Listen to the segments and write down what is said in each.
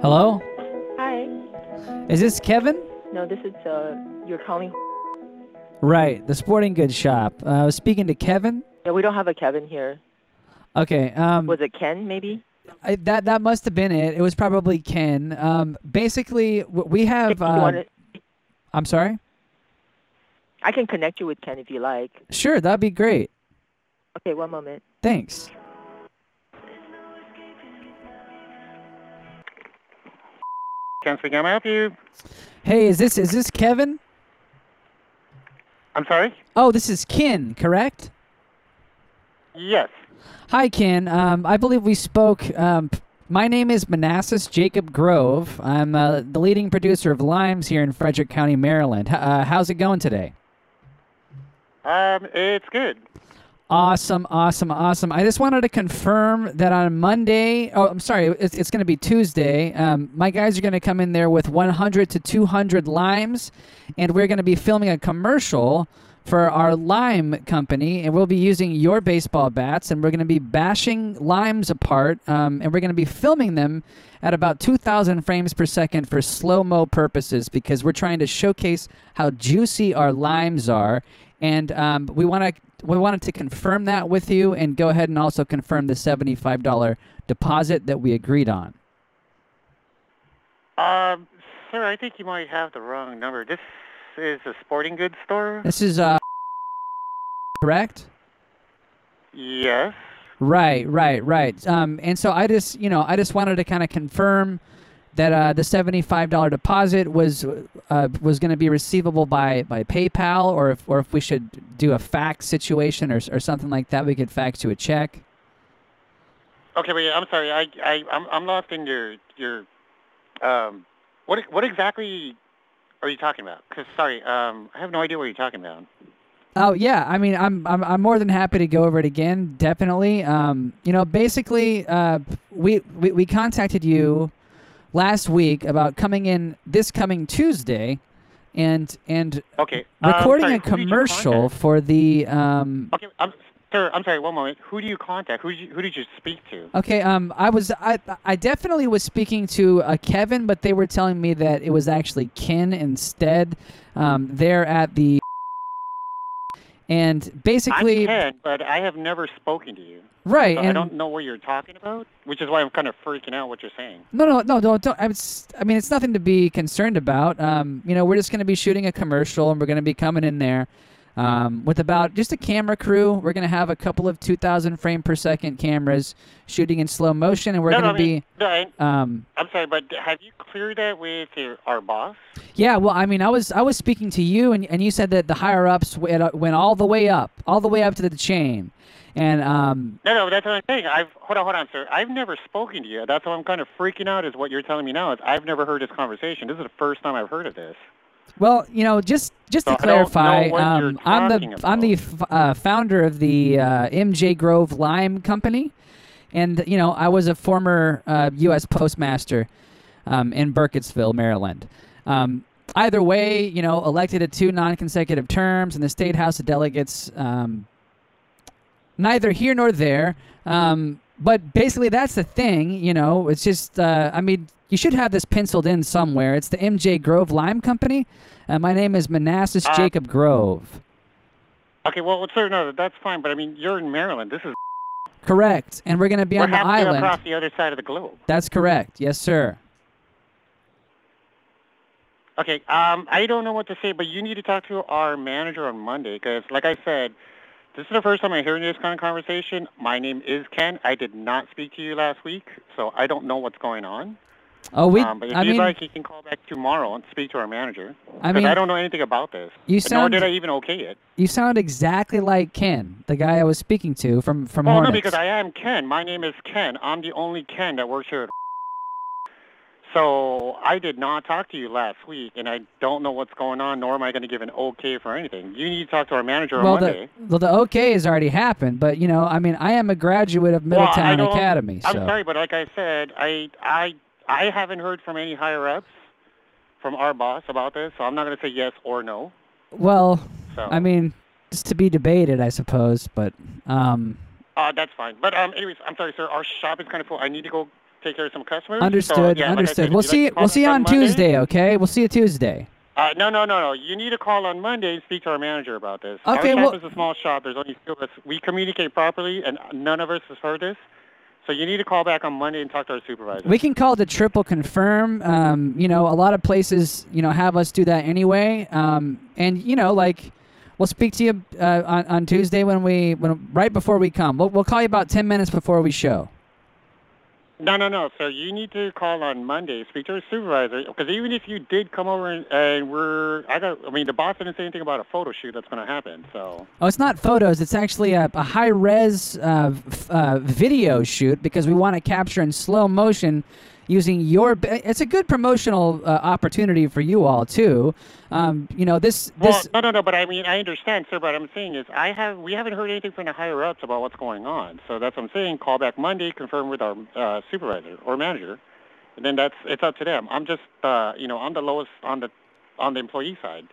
Hello? Hi. Is this Kevin? No, this is uh, you're calling. Right, the sporting goods shop. Uh, I was speaking to Kevin. Yeah, we don't have a Kevin here. Okay, um, Was it Ken? Maybe. I, that that must have been it. It was probably Ken. Um, basically, we have. Uh, I'm sorry. I can connect you with Ken if you like. Sure, that'd be great. Okay, one moment. Thanks. Can I help you? Hey, is this is this Kevin? I'm sorry? Oh, this is Ken, correct? Yes. Hi, Ken. Um, I believe we spoke. Um, my name is Manassas Jacob Grove. I'm uh, the leading producer of limes here in Frederick County, Maryland. H- uh, how's it going today? Um, it's good. Awesome, awesome, awesome. I just wanted to confirm that on Monday, oh, I'm sorry, it's, it's going to be Tuesday. Um, my guys are going to come in there with 100 to 200 limes, and we're going to be filming a commercial for our lime company, and we'll be using your baseball bats, and we're going to be bashing limes apart, um, and we're going to be filming them at about 2,000 frames per second for slow mo purposes because we're trying to showcase how juicy our limes are, and um, we want to we wanted to confirm that with you, and go ahead and also confirm the seventy-five dollar deposit that we agreed on. Um, sir, I think you might have the wrong number. This is a sporting goods store? This is uh correct. Yes. Right, right, right. Um, and so I just, you know, I just wanted to kind of confirm that uh, the seventy-five dollar deposit was uh, was going to be receivable by by PayPal, or if or if we should do a fax situation or or something like that, we could fax you a check. Okay, wait, I'm sorry. I, I, I'm, I'm lost in your, your, um, what, what exactly are you talking about? Because, sorry, um, I have no idea what you're talking about. Oh yeah, I mean, I'm I'm I'm more than happy to go over it again. Definitely. Um, you know, basically, uh, we, we we contacted you last week about coming in this coming Tuesday, and and Okay. um, recording sorry, a who did you commercial for the um. Okay, I'm, sir, I'm sorry, one moment. Who do you contact? Who did you, who did you speak to? Okay, um, I was I I definitely was speaking to uh, Kevin, but they were telling me that it was actually Ken instead. Um, there at the and basically I'm Ken, but I have never spoken to you. Right So and I don't know what you're talking about, which is why I'm kind of freaking out what you're saying. No, no, no, no. Don't. I, was, I mean, it's nothing to be concerned about. Um, you know, we're just going to be shooting a commercial, and we're going to be coming in there um, with about just a camera crew. We're going to have a couple of 2,000 frame per second cameras shooting in slow motion, and we're no, no, going to mean, be. no, I, Um, I'm sorry, but have you cleared that with your, our boss? yeah, well, I mean, I was I was speaking to you, and, and you said that the higher ups went, uh, went all the way up, all the way up to the chain, and um, No, no, that's what I'm saying. I've hold on, hold on, sir. I've never spoken to you. That's why I'm kind of freaking out. Is what you're telling me now? Is I've never heard this conversation. This is the first time I've heard of this. Well, you know, just just So to I don't know clarify, um, I'm the I'm the f- uh, founder of the uh, MJ Grove Lime Company, and you know, I was a former uh, U.S. postmaster um, in Burkittsville, Maryland. Um, either way, you know, elected at two non-consecutive terms in the state House of Delegates. Neither here nor there. Um, but basically, that's the thing. You know, it's just. Uh, I mean, you should have this penciled in somewhere. It's the MJ Grove Lime Company. Uh, my name is Manassas Uh, Jacob Grove. Okay, well, sir, no, that's fine. But I mean, you're in Maryland. This is Correct. And we're going to be we're on the island. across the other side of the globe. That's correct. Yes, sir. Okay, um, I don't know what to say, but you need to talk to our manager on Monday because, like I said, this is the first time I'm hearing this kind of conversation. My name is Ken. I did not speak to you last week, so I don't know what's going on. Oh, we. um, but if I you'd mean, like, you can call back tomorrow and speak to our manager. I mean, I don't know anything about this. you sound, Nor did I even okay it. you sound exactly like Ken, the guy I was speaking to from from Well, Hornets. no, because I am Ken. My name is Ken. I'm the only Ken that works here. So I did not talk to you last week, and I don't know what's going on, nor am I going to give an okay for anything. You need to talk to our manager well, on Monday. the well, the okay has already happened, but you know, I mean, I am a graduate of Well, Middletown don't- Academy, I'm sorry, but like I said, I I I haven't heard from any higher ups from our boss about this, so I'm not going to say yes or no. well, So I mean, it's to be debated, I suppose, but um, uh, that's fine. But um, anyways, I'm sorry, sir. Our shop is kind of full. I need to go take care of some customers. Understood. So, yeah, like understood. said, we'll see. like we'll see you on Tuesday. Okay. We'll see you Tuesday. Uh, no, no, no, no. You need to call on Monday and speak to our manager about this. Okay, our well- shop is a small shop. There's only two of us. We communicate properly, and none of us has heard this. So you need to call back on Monday and talk to our supervisor. We can call to triple confirm. Um, you know, a lot of places, you know, have us do that anyway. Um, and you know, like, we'll speak to you uh, on, on Tuesday when we, when right before we come. We'll, we'll call you about ten minutes before we show. No, no, no. So you need to call on Monday, speak to our supervisor, because even if you did come over and, and we're, I got, I mean, the boss didn't say anything about a photo shoot that's going to happen. So Oh, it's not photos. It's actually a, a high res uh, uh, video shoot because we want to capture in slow motion using your. It's a good promotional uh, opportunity for you all too. Um, you know this. Well, this no, no, no. But I mean, I understand, sir. But I'm saying is, I have we haven't heard anything from the higher ups about what's going on. So that's what I'm saying. Call back Monday, confirm with our uh, supervisor or manager, and then that's it's up to them. I'm just, uh, you know, I'm the lowest on the on the employee side.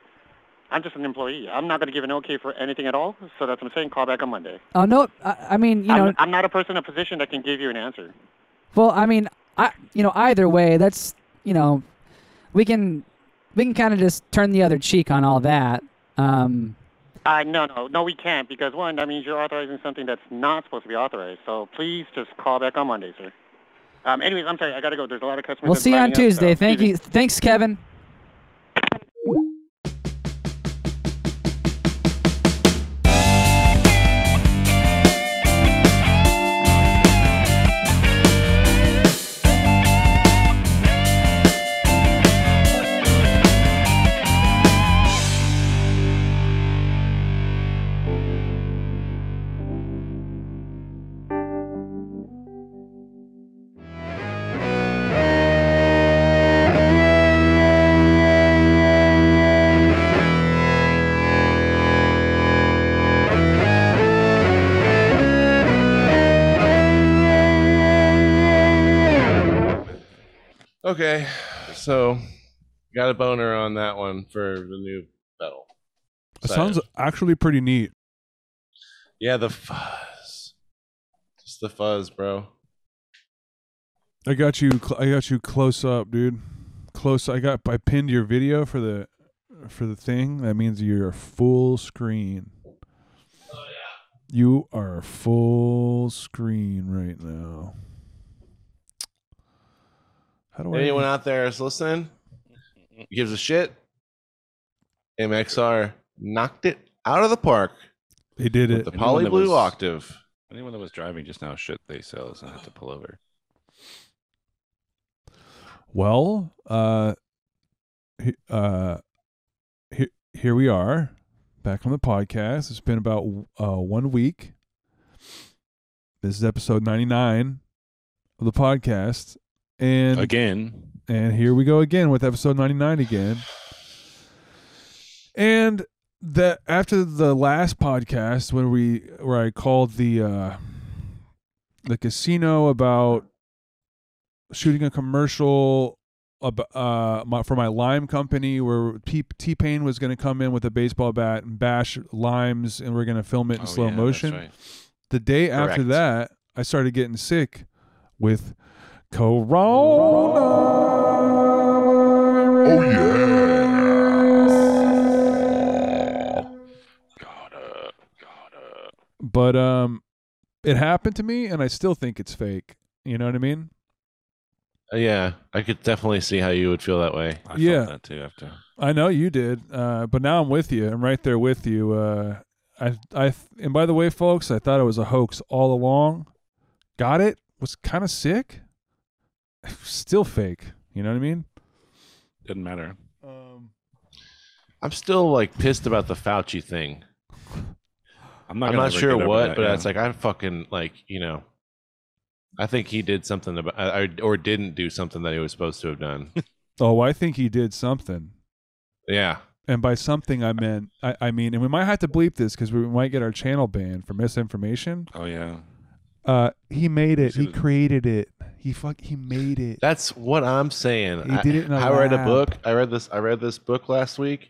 I'm just an employee. I'm not going to give an okay for anything at all. So that's what I'm saying. Call back on Monday. oh no, I, I mean you know. I'm, I'm not a person in a position that can give you an answer. Well, I mean, I you know either way, that's you know, we can we can kind of just turn the other cheek on all that. Um, Uh, no, no, no, we can't because one, that means you're authorizing something that's not supposed to be authorized. So please just call back on Monday, sir. Um, anyways, I'm sorry, I gotta go. There's a lot of customers. we'll see you on up, so Tuesday. Thank you. Thanks, Kevin. Okay, so got a boner on that one for the new pedal. It sounds actually pretty neat. Yeah, the fuzz. Just the fuzz, bro. I got you. I got you close up, dude. Close. I got. I pinned your video for the for the thing. That means you're full screen. Oh yeah. You are full screen right now. How do I? Anyone out there is listening? Gives a shit. MXR knocked it out of the park They did with it. the Anyone poly blue was- octave. Anyone that was driving just now shit they sells and had to pull over. Well, uh, uh, he- here we are, back on the podcast. It's been about uh one week. This is episode ninety nine of the podcast, and Again, and here we go again with episode 99 again. And that after the last podcast when we where I called the uh the casino about shooting a commercial uh my, for my lime company where T Pain was going to come in with a baseball bat and bash limes and we're going to film it in Oh, slow yeah, motion. right. The day after that, I started getting sick with Corona. Oh Gotta, gotta. But um, it happened to me, and I still think it's fake. You know what I mean? Uh, yeah, I could definitely see how you would feel that way. I Yeah. felt that too after. I know you did, uh, but now I'm with you. I'm right there with you. Uh, I, I, and by the way, folks, I thought it was a hoax all along. Got it? Was kind of sick. Still fake. You know what I mean? Didn't matter. Um, I'm still like pissed about the Fauci thing. I'm not. I'm not sure what, that, but yeah. it's like I fucking like you know. I think he did something about, I, or didn't do something that he was supposed to have done. oh, I think he did something. yeah, And by something, I meant, I, I mean, and we might have to bleep this because we might get our channel banned for misinformation. Oh yeah. Uh, he made it. He created it. He fuck. He made it. that's what I'm saying. He I, did it I read a book. I read this. I read this book last week,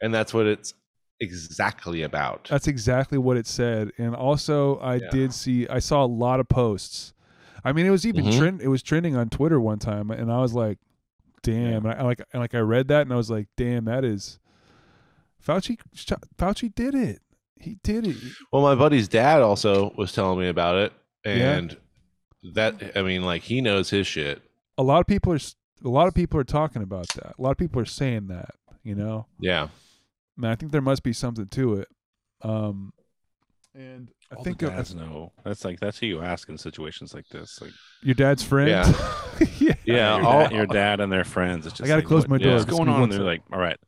and that's what it's exactly about. That's exactly what it said. And also, I Yeah. did see. I saw a lot of posts I mean, it was even Mhm. trend. It was trending on Twitter one time, and I was like, "Damn!" And I, like, and like I read that, and I was like, "Damn, that is." Fauci, Fauci did it. He did it. Well, my buddy's dad also was telling me about it, Yeah. And that I mean, like he knows his shit. A lot of people are. s- A lot of people are talking about that. A lot of people are saying that. You know. Yeah. Man, I think there must be something to it. Um, and I All think the uh, dads know. That's like that's who you ask in situations like this. Like your dad's friend. Yeah. yeah. Yeah, your, all- dad, your dad and their friends. It's just I gotta like, close what- my door. What's going on? one And they're like, all right,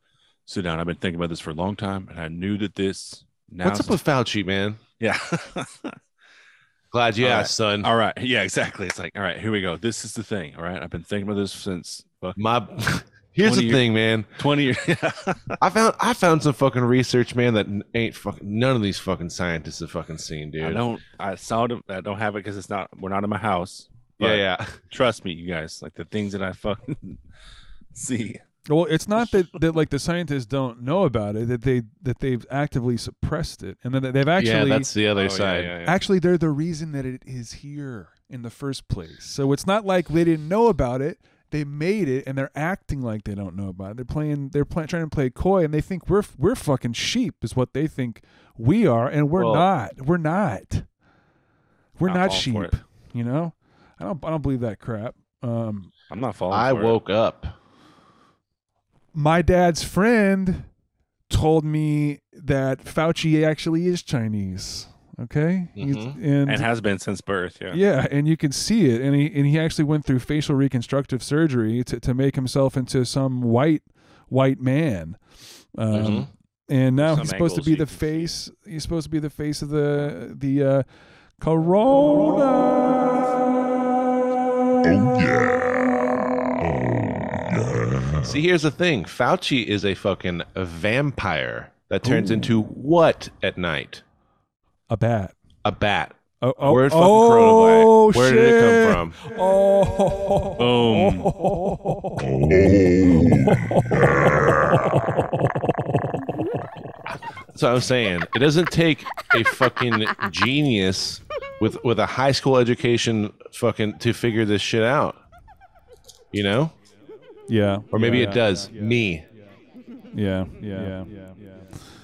sit down. I've been thinking about this for a long time, and I knew that this. Now What's up with Fauci, man? Yeah. Glad you All right. asked, son. all right. Yeah. Exactly. It's like, all right, here we go. This is the thing. All right. I've been thinking about this since My here's the years- thing, man. twenty years. I found I found some fucking research, man, that ain't fucking none of these fucking scientists have fucking seen, dude. I don't. I saw it. I don't have it because it's not. We're not in my house. yeah, yeah. Trust me, you guys. Like the things that I fucking see. Well, it's not that, that like the scientists don't know about it; that they that they've actively suppressed it, and then they've actually yeah, actually that's the other Oh, side. yeah, yeah. actually they're the reason that it is here in the first place. So it's not like they didn't know about it; they made it, and they're acting like they don't know about it. They're playing, they're playing, trying to play coy, and they think we're we're fucking sheep, is what they think we are, and we're Well- not. We're not. We're Not not sheep. You know, I don't I don't believe that crap. Um, I'm not falling. I for it. woke up. My dad's friend told me that Fauci actually is Chinese. Okay, He's- Mhm. and, and has been since birth. Yeah. yeah, and you can see it, and he and he actually went through facial reconstructive surgery to to make himself into some white white man. Um, Mhm. And now Some he's supposed to be the can see. face. He's supposed to be the face of the the uh, corona. Uh-huh. See, here's the thing. Fauci is a fucking vampire that turns Ooh. into what at night? A bat. A bat. Oh, oh, Where's fucking oh, coronavirus? Where did it shit. come from? Oh, Boom. Oh. So I'm saying it doesn't take a fucking genius with with a high school education fucking to figure this shit out. You know? Yeah. Or maybe yeah, it does. Me. Yeah, yeah, yeah.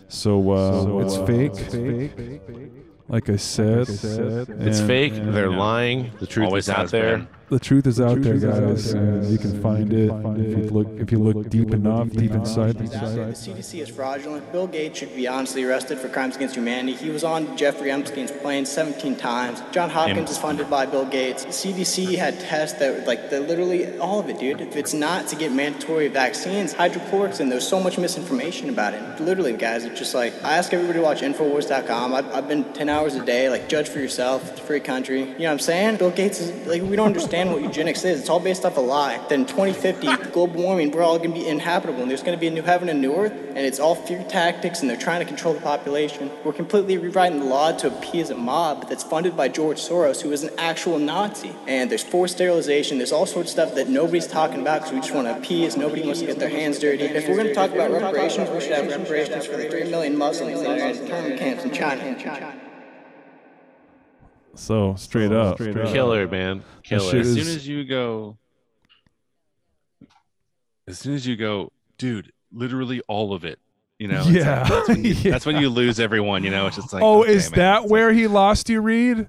So, uh, it's fake. it's fake. fake. Like I said, It's and fake. and They're lying. The truth Always is out there. been. The truth is out there, guys. and you can find it if you look if you look deep enough, deep inside. The CDC is fraudulent. Bill Gates should be honestly arrested for crimes against humanity. He was on Jeffrey Epstein's plane 17 times. John Hopkins is funded by Bill Gates. The CDC had tests that, were like, the, literally all of it, dude. If it's not to get mandatory vaccines, hydrochloroquine, there's so much misinformation about it. Literally, guys, it's just like, I ask everybody to watch Infowars.com. I've, I've been 10 hours a day, like, judge for yourself. It's a free country. You know what I'm saying? Bill Gates is, like, we don't understand what eugenics is. It's all based off a lie. Then 2050, global warming, we're all going to be inhabitable, and there's going to be a new heaven and new earth, and it's all fear tactics, and they're trying to control the population. We're completely rewriting the law to appease a mob that's funded by George Soros, who is an actual Nazi. And there's forced sterilization. There's all sorts of stuff that nobody's talking about because we just want to appease. Nobody wants to get their hands dirty. If we're going to talk about reparations, we should have reparations for the 3 million Muslims that in camps in China. So straight up, Killer, man. Killer. shit As is- soon as you go, as soon as you go, dude, literally all of it. You know, it's like- Yeah. that's, when you, Yeah. that's when you lose everyone. You know, it's just like, oh, okay, is man, that it's like- where he lost you, Reed?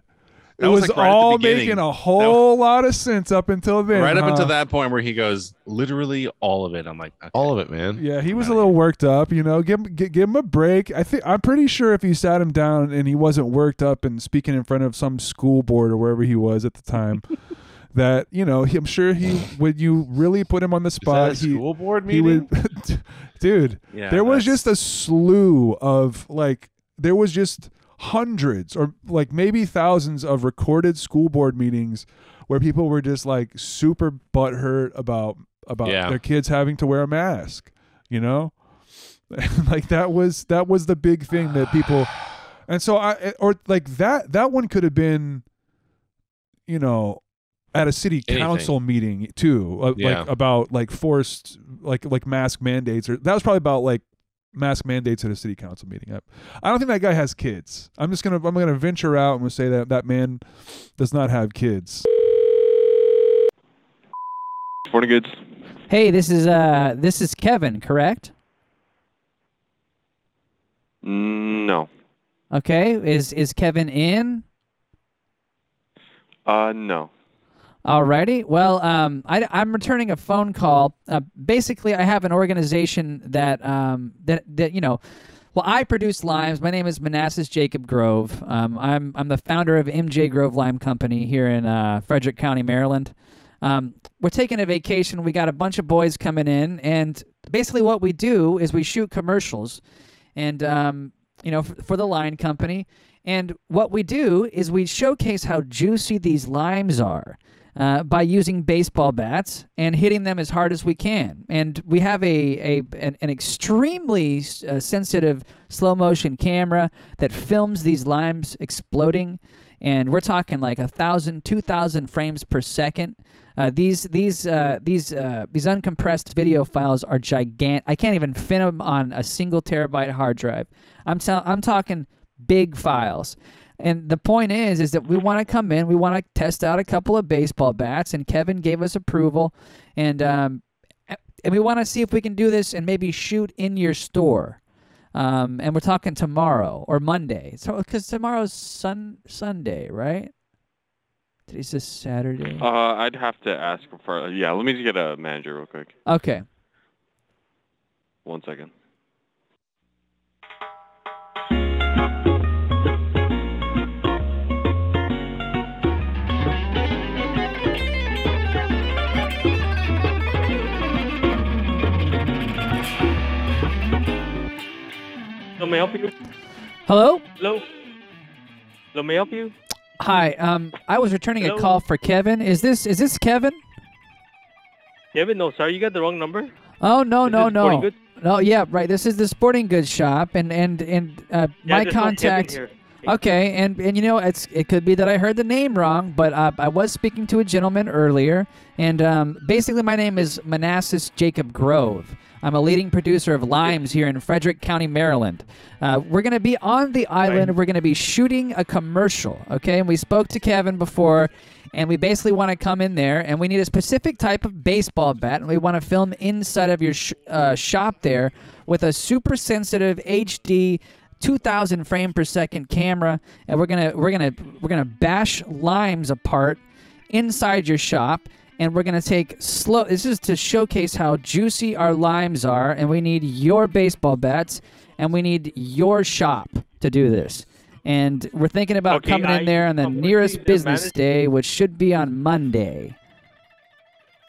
It That was, was, like, right all making a That whole lot of sense up until then. right up huh? until that point where he goes, literally all of it. I'm like, okay. All of it, man. Yeah, he was a outta little worked up. You know, give him give, give him a break. I think I'm pretty sure if you sat him down and he wasn't worked up and speaking in front of some school board or wherever he was at the time, that you know, he, I'm sure he when you really put him on the Is that spot, a he school board he meeting? would, dude. Yeah, there was just a slew of like there was just hundreds or like maybe thousands of recorded school board meetings where people were just like super butthurt about about Yeah. their kids having to wear a mask you know like that was that was the big thing that people and so i or like that that one could have been you know at a city Anything. council meeting too uh, Yeah. like about like forced like like mask mandates or that was probably about like mask mandates at a city council meeting. I, I don't think that guy has kids. I'm just gonna I'm gonna venture out and say that that man does not have kids. Morning goods. Hey, this is uh this is Kevin, correct? Mm, no. Okay, is is Kevin in? Uh no. Alrighty. Well, um, I, am returning a phone call. Uh, basically, I have an organization that um, that that you know. Well, I produce limes. My name is Manassas Jacob Grove. Um, I'm I'm the founder of MJ Grove Lime Company here in uh, Frederick County, Maryland. Um, we're taking a vacation. We got a bunch of boys coming in, and basically what we do is we shoot commercials, and um, you know, for, for the line company. And what we do is we showcase how juicy these limes are. Uh, by using baseball bats and hitting them as hard as we can. And we have a, a an, an extremely uh, sensitive slow motion camera that films these limes exploding. And we're talking like a thousand, two thousand frames per second. Uh, these these uh, these uh, these uncompressed video files are gigantic. I can't even fit them on a single terabyte hard drive. I'm ta- I'm talking big files. And the point is, is that we want to come in, we want to test out a couple of baseball bats, and Kevin gave us approval, and um, and we want to see if we can do this and maybe shoot in your store. Um, and we're talking tomorrow or Monday, so because tomorrow's sun Sunday, right? Today's a Saturday. Uh, I'd have to ask for. Yeah, let me just get a manager real quick. Okay. One second. Hello, may I help you? Hello. Hello. Hello, may I help you? Hi. Um, I was returning a call for Kevin. Is this is this Kevin? Kevin, no, sorry, you got the wrong number. Oh no Is no no no yeah right. This is the sporting goods shop and and and uh, Yeah, my there's no contact. Okay, and and you know it's it could be that I heard the name wrong, but uh, I was speaking to a gentleman earlier, and um, basically my name is Manassas Jacob Grove. I'm a leading producer of limes here in Frederick County, Maryland. Uh, we're going to be on the island. We're going to be shooting a commercial, okay? And we spoke to Kevin before, and we basically want to come in there, and we need a specific type of baseball bat, and we want to film inside of your sh- uh, shop there with a super sensitive HD 2000 frame per second camera and we're gonna we're gonna we're gonna bash limes apart inside your shop and we're gonna take slow this is to showcase how juicy our limes are and we need your baseball bats and we need your shop to do this and we're thinking about Okay, coming in there on the nearest business manager- day which should be on monday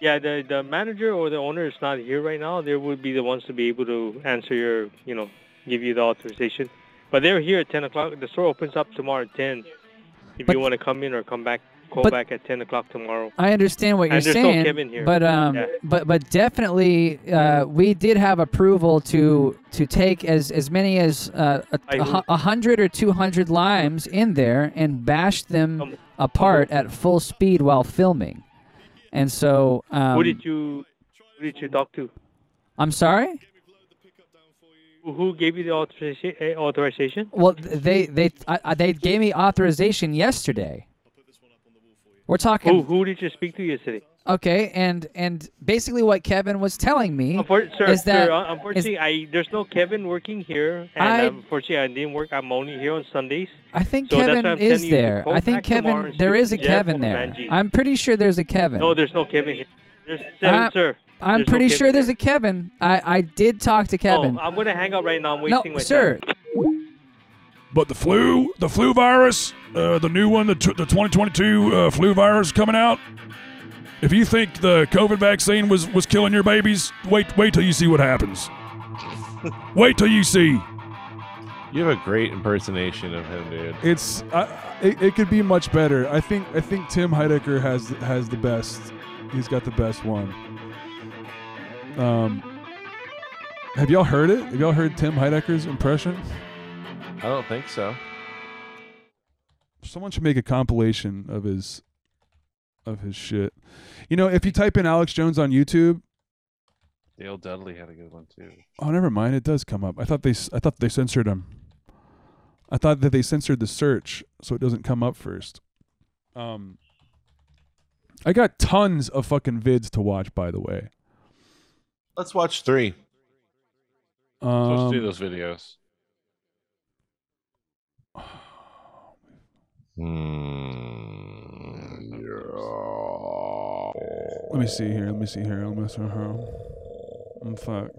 Yeah, the the manager or the owner is not here right now. They would be the ones to be able to answer your, you know, give you the authorization. But they're here at 10 o'clock. The store opens up tomorrow at 10. If But- you want to come in or come back, call but- back at 10 o'clock tomorrow. I understand what you're And there's no saying, but um, Yeah. but but definitely, uh, we did have approval to to take as as many as uh, a, a, a hundred or two hundred limes in there and bash them Um, apart at full speed while filming. And so, um, who did you who did you talk to? I'm sorry. Who- gave you the authorization? eh, authorization? Well, they they I- they gave me authorization yesterday. We're talking. Who who did you speak to yesterday? Okay, and and basically what Kevin was telling me Unfor- sir, is that sir, unfortunately, I there's no Kevin working here, and I- unfortunately, I didn't work. I'm only here on Sundays. I think So Kevin is telling you to there. I think Kevin. There is a Kevin there. I'm pretty sure there's a Kevin. No, there's no Kevin here. There's, Uh, sir. I'm there's pretty Kevin sure there's a Kevin. I I did talk to Kevin. Oh, I'm gonna hang up right now. I'm no, wasting my sir. time. But the flu, the flu virus, uh, the new one, the, t- the 2022 uh, flu virus coming out. If you think the COVID vaccine was, was killing your babies, wait wait till you see what happens. wait till you see. You have a great impersonation of him, dude. It's I it, it could be much better. I think I think Tim Heidecker has has the best. He's got the best one. Um, have y'all heard it? Have y'all heard Tim Heidecker's impression? I don't think so. Someone should make a compilation of his of his shit. You know, if you type in Alex Jones on YouTube, Dale Dudley had a good one too. oh, never mind, it does come up. I thought they s- I thought they censored him. I thought that they censored the search so it doesn't come up first. Um, I got tons of fucking vids to watch. By the way, Let's watch three. So um, let's do those videos. Hmm. let me see here. Let me see here. Let me see here. Mm, fuck.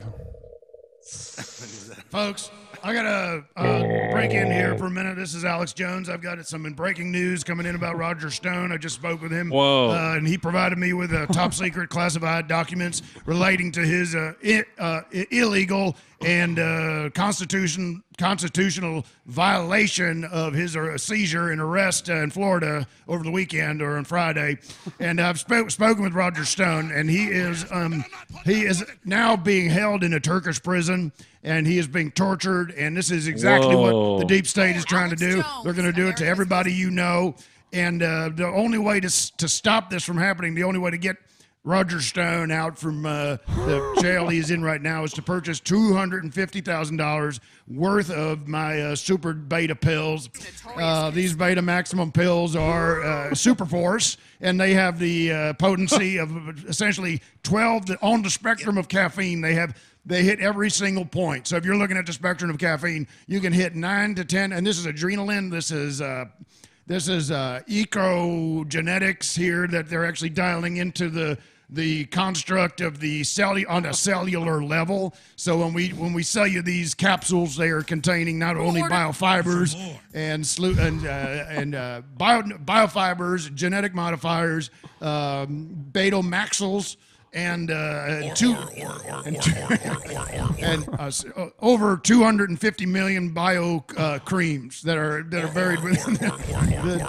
Folks, I got to uh, break in here for a minute. This is Alex Jones. I've got some breaking news coming in about Roger Stone. I just spoke with him. Whoa. Uh, and he provided me with uh, top secret classified documents relating to his uh, I- uh, i- illegal and uh, constitution constitutional violation of his seizure and arrest uh, in Florida over the weekend or on Friday. And I've spoke, spoken with Roger Stone, and he is um, he is now being held in a Turkish prison, and he is being tortured. And this is exactly what the deep state is trying to do. They're going to do it to everybody you know. And uh, the only way to s- to stop this from happening, the only way to get Roger Stone out from uh, the jail he's in right now is to purchase two hundred and fifty thousand dollars worth of my uh, super beta pills. Uh, these beta maximum pills are uh, super force, and they have the uh, potency of essentially twelve on the spectrum of caffeine. They have they hit every single point. So if you're looking at the spectrum of caffeine, you can hit nine to ten, and this is adrenaline. This is uh, this is uh, eco genetics here that they're actually dialing into the the construct of the cell on a cellular level. So when we when we sell you these capsules, they are containing not only biofibers and slu- and uh, and uh, bio, biofibers, genetic modifiers, um, beta maxils. And uh, two, and, two- and s- over 250 million bio uh, creams that are that are buried within the,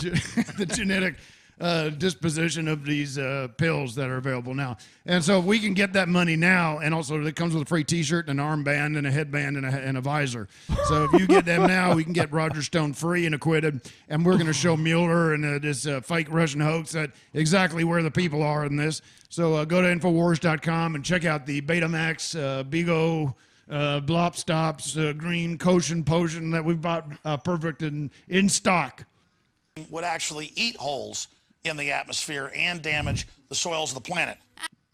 the, the genetic uh, disposition of these uh, pills that are available now. And so if we can get that money now, and also it comes with a free T-shirt and an armband and a headband and a, and a visor. So if you get them now, we can get Roger Stone free and acquitted. And we're going to show Mueller and uh, this uh, fake Russian hoax that exactly where the people are in this. So uh, go to Infowars.com and check out the Betamax, Bigo, uh, Blop Stops, Green Koshin Potion that we've bought perfect in, in stock. would actually eat holes in the atmosphere and damage the soils of the planet.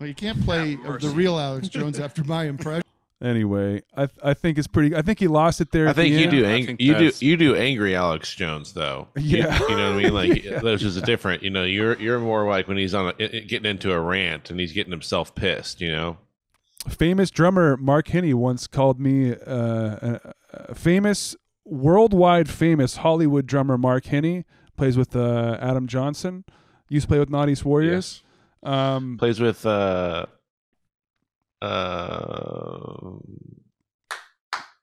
Well, you can't play the real Alex Jones after my impression. Anyway, I I think it's pretty. I think he lost it there. I at the think you end. do. I Ang- think you do. You do angry Alex Jones though. You- Yeah. You, know what I mean. Like Yeah. those is different. You know, you're you're more like when he's on a, i- i- getting into a rant and he's getting himself pissed. You know. famous drummer Mark Hinney once called me uh, a, a famous, worldwide famous Hollywood drummer. Mark Hinney plays with uh, Adam Johnson. Used to play with Naughty's Warriors. Um, Plays with uh uh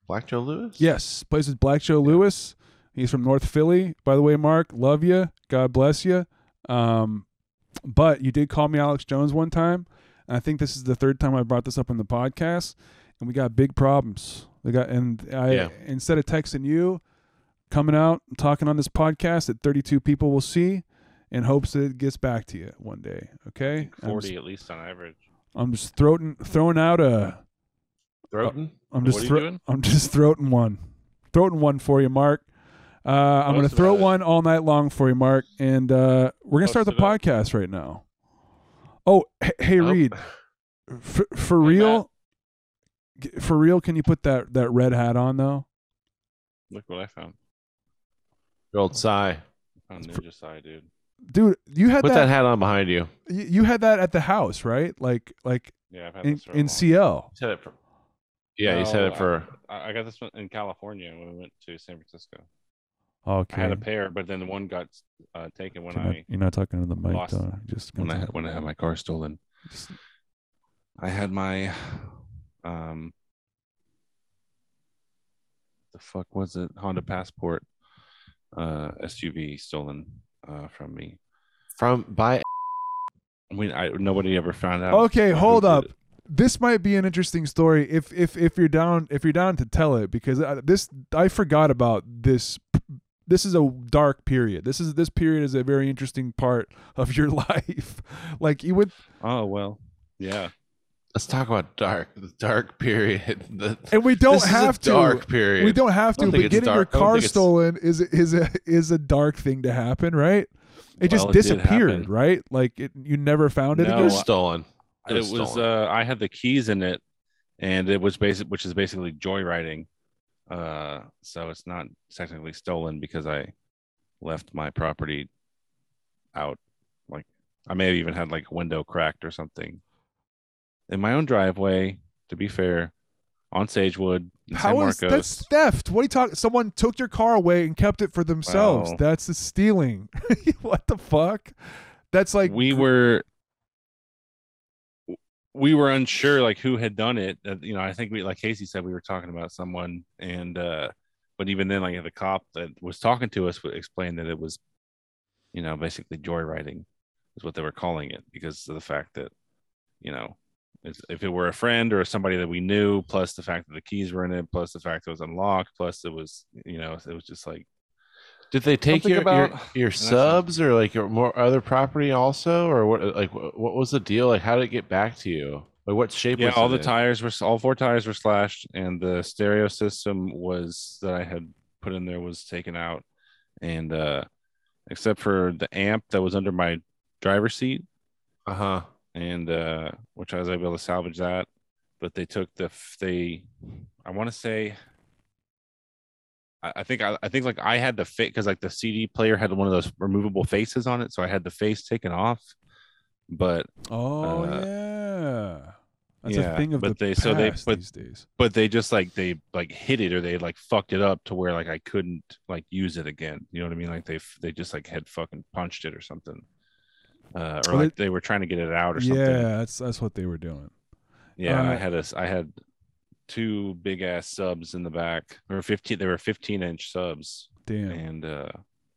Black Joe Lewis. yes, plays with Black Joe Lewis. He's from North Philly, by the way. Mark, love you. God bless you. Um, but you did call me Alex Jones one time, and I think this is the third time I brought this up in the podcast, and we got big problems. We got, and I Yeah. instead of texting you, coming out talking on this podcast that 32 people will see, in hopes that it gets back to you one day. Okay, Forty just, at least on average. I'm just throwing throwing out a. Throatin? I'm What just are you thro- doing? I'm just throwing one, throwing one for you, Mark. Uh, I'm gonna throw about it. one all night long for you, Mark, and uh, we're gonna start the podcast right now. Oh, h- hey, Oh. Reed, for, for Hey, real, for real, can you put that that red hat on though? Look what I found. Your old sigh. I found Ninja Sai, dude. Dude, you had Put that that. hat on behind you. you, you had that at the house, right? Like like Yeah, I've had in this for in long CL. Said it for. Yeah, you said it for. I, I got this one in California when we went to San Francisco. Okay, I had a pair, but then the one got uh, taken when you're, not, I you're not talking to the mic, lost- though. Just when I continue. when I had my car stolen. Just- I had my um the fuck was it Honda Passport uh SUV stolen uh from me. From by I mean, I nobody ever found out. Okay, hold up. it. This might be an interesting story if if if you're down if you're down to tell it because I, this I forgot about this. This is a dark period. This is this period is a very interesting part of your life. like you would, Oh well, yeah. Let's talk about dark. The dark period. The, and we don't this is a have to. dark period. We don't have I don't to. But getting your dark. I don't car stolen is is a is a dark thing to happen, right? It just Well, it disappeared, happen. right? Like it, you never found it No, again. was stolen. It was. Uh, I had the keys in it, and it was basic, which is basically joyriding. Uh, so it's not technically stolen because I left my property out. Like I may have even had like a window cracked or something in my own driveway. To be fair, on Sagewood, in San How is Marcos. that's theft? What are you talking? Someone took your car away and kept it for themselves. That's the stealing. what the fuck? That's like we were we were unsure like who had done it Uh, you know i think we like casey said we were talking about someone and uh but even then like the cop that was talking to us would explain that it was you know basically joyriding is what they were calling it because of the fact that you know it's, if it were a friend or somebody that we knew plus the fact that the keys were in it plus the fact it was unlocked plus it was you know it was just like Did they take your, about- your your subs or like your more other property also, or what? Like what what was the deal? Like how did it get back to you? Like what shape? yeah was all it the in? tires were all four tires were slashed and the stereo system was that i had put in there was taken out and uh except for the amp that was under my driver's seat Uh huh. And uh which i was able to salvage that but they took the they i want to say I I think I, I think like I had the fit because like the CD player had one of those removable faces on it, so I had the face taken off. But Oh uh, yeah, that's yeah, a thing of but the they past so they but, these days. but they just like they like hit it or they like fucked it up to where like I couldn't like use it again. You know what I mean? Like they they just like had fucking punched it or something, uh, or Well, like they were trying to get it out or something. Yeah, that's that's what they were doing. Yeah, and I Uh, had a s- I had two big ass subs in the back. There were fifteen. They were fifteen inch subs. Damn. And uh,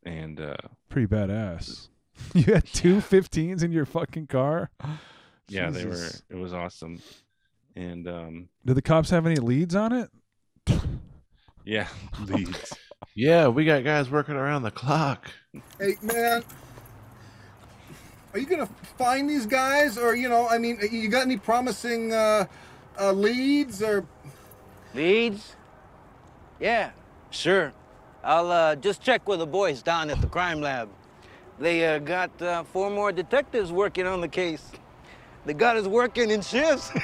and uh, Pretty badass. You had two 15s in your fucking car. yeah, they were. It was awesome. And um, Do the cops have any leads on it? yeah, leads. Yeah, we got guys working around the clock. Hey, man, are you gonna find these guys, or you know, I mean, you got any promising uh, uh, leads or? Leads? Yeah, sure. I'll uh, just check with the boys down at the crime lab. They uh, got uh, four more detectives working on the case. They got us working in shifts.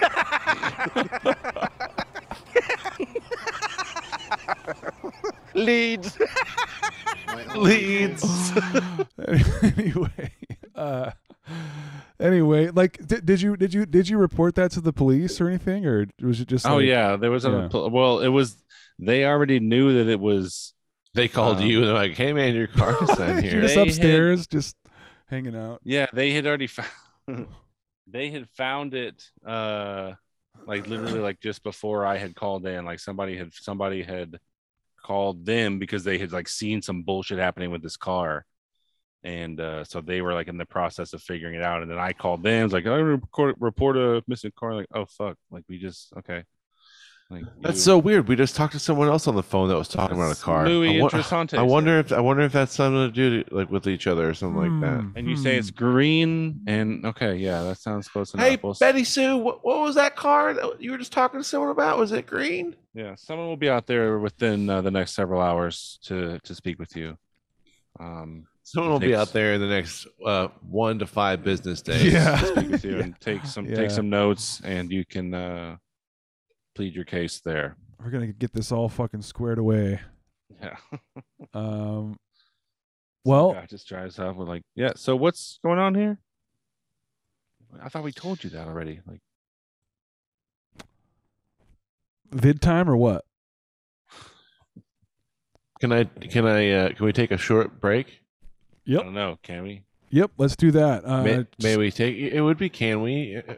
Leads. Leads. anyway, uh, anyway, like, did, did you did you did you report that to the police or anything, or was it just? oh yeah, there was a Yeah. pl- well, it was. They already knew that it was. They called um, you and they're like, "Hey man, your car's in You're here." just They had- upstairs, just hanging out. Yeah, they had already found. they had found it. Uh, like literally, like just before I had called in. Like somebody had somebody had called them because they had like seen some bullshit happening with this car. And uh, so they were like in the process of figuring it out. And then I called them. It's like, I report, report a missing car. Like, oh, fuck. Like, we just, okay. Like, That's you- so weird. We just talked to someone else on the phone that was talking about a car. Louis I, wa- Interessante, I wonder if I wonder if that's something to do to, like with each other or something like that. And you say it's green. And okay, yeah, that sounds close enough. Hey, We'll Betty Sue, what, what was that car that you were just talking to someone about? Was it green? Yeah, someone will be out there within uh, the next several hours to to speak with you. Um, Someone it will be out there in the next uh, one to five business days. to speak with you and take some Yeah. take some notes, and you can uh, plead your case there. We're gonna get this all fucking squared away. Yeah. Um. Well, guy just drives up with like, yeah. So what's going on here? I thought we told you that already. Like, vid time or what? Can I? Can I? Uh, can we take a short break? Yep. I don't know. Can we? Yep. Let's do that. Uh, may, may we take? It would be. Can we? Uh,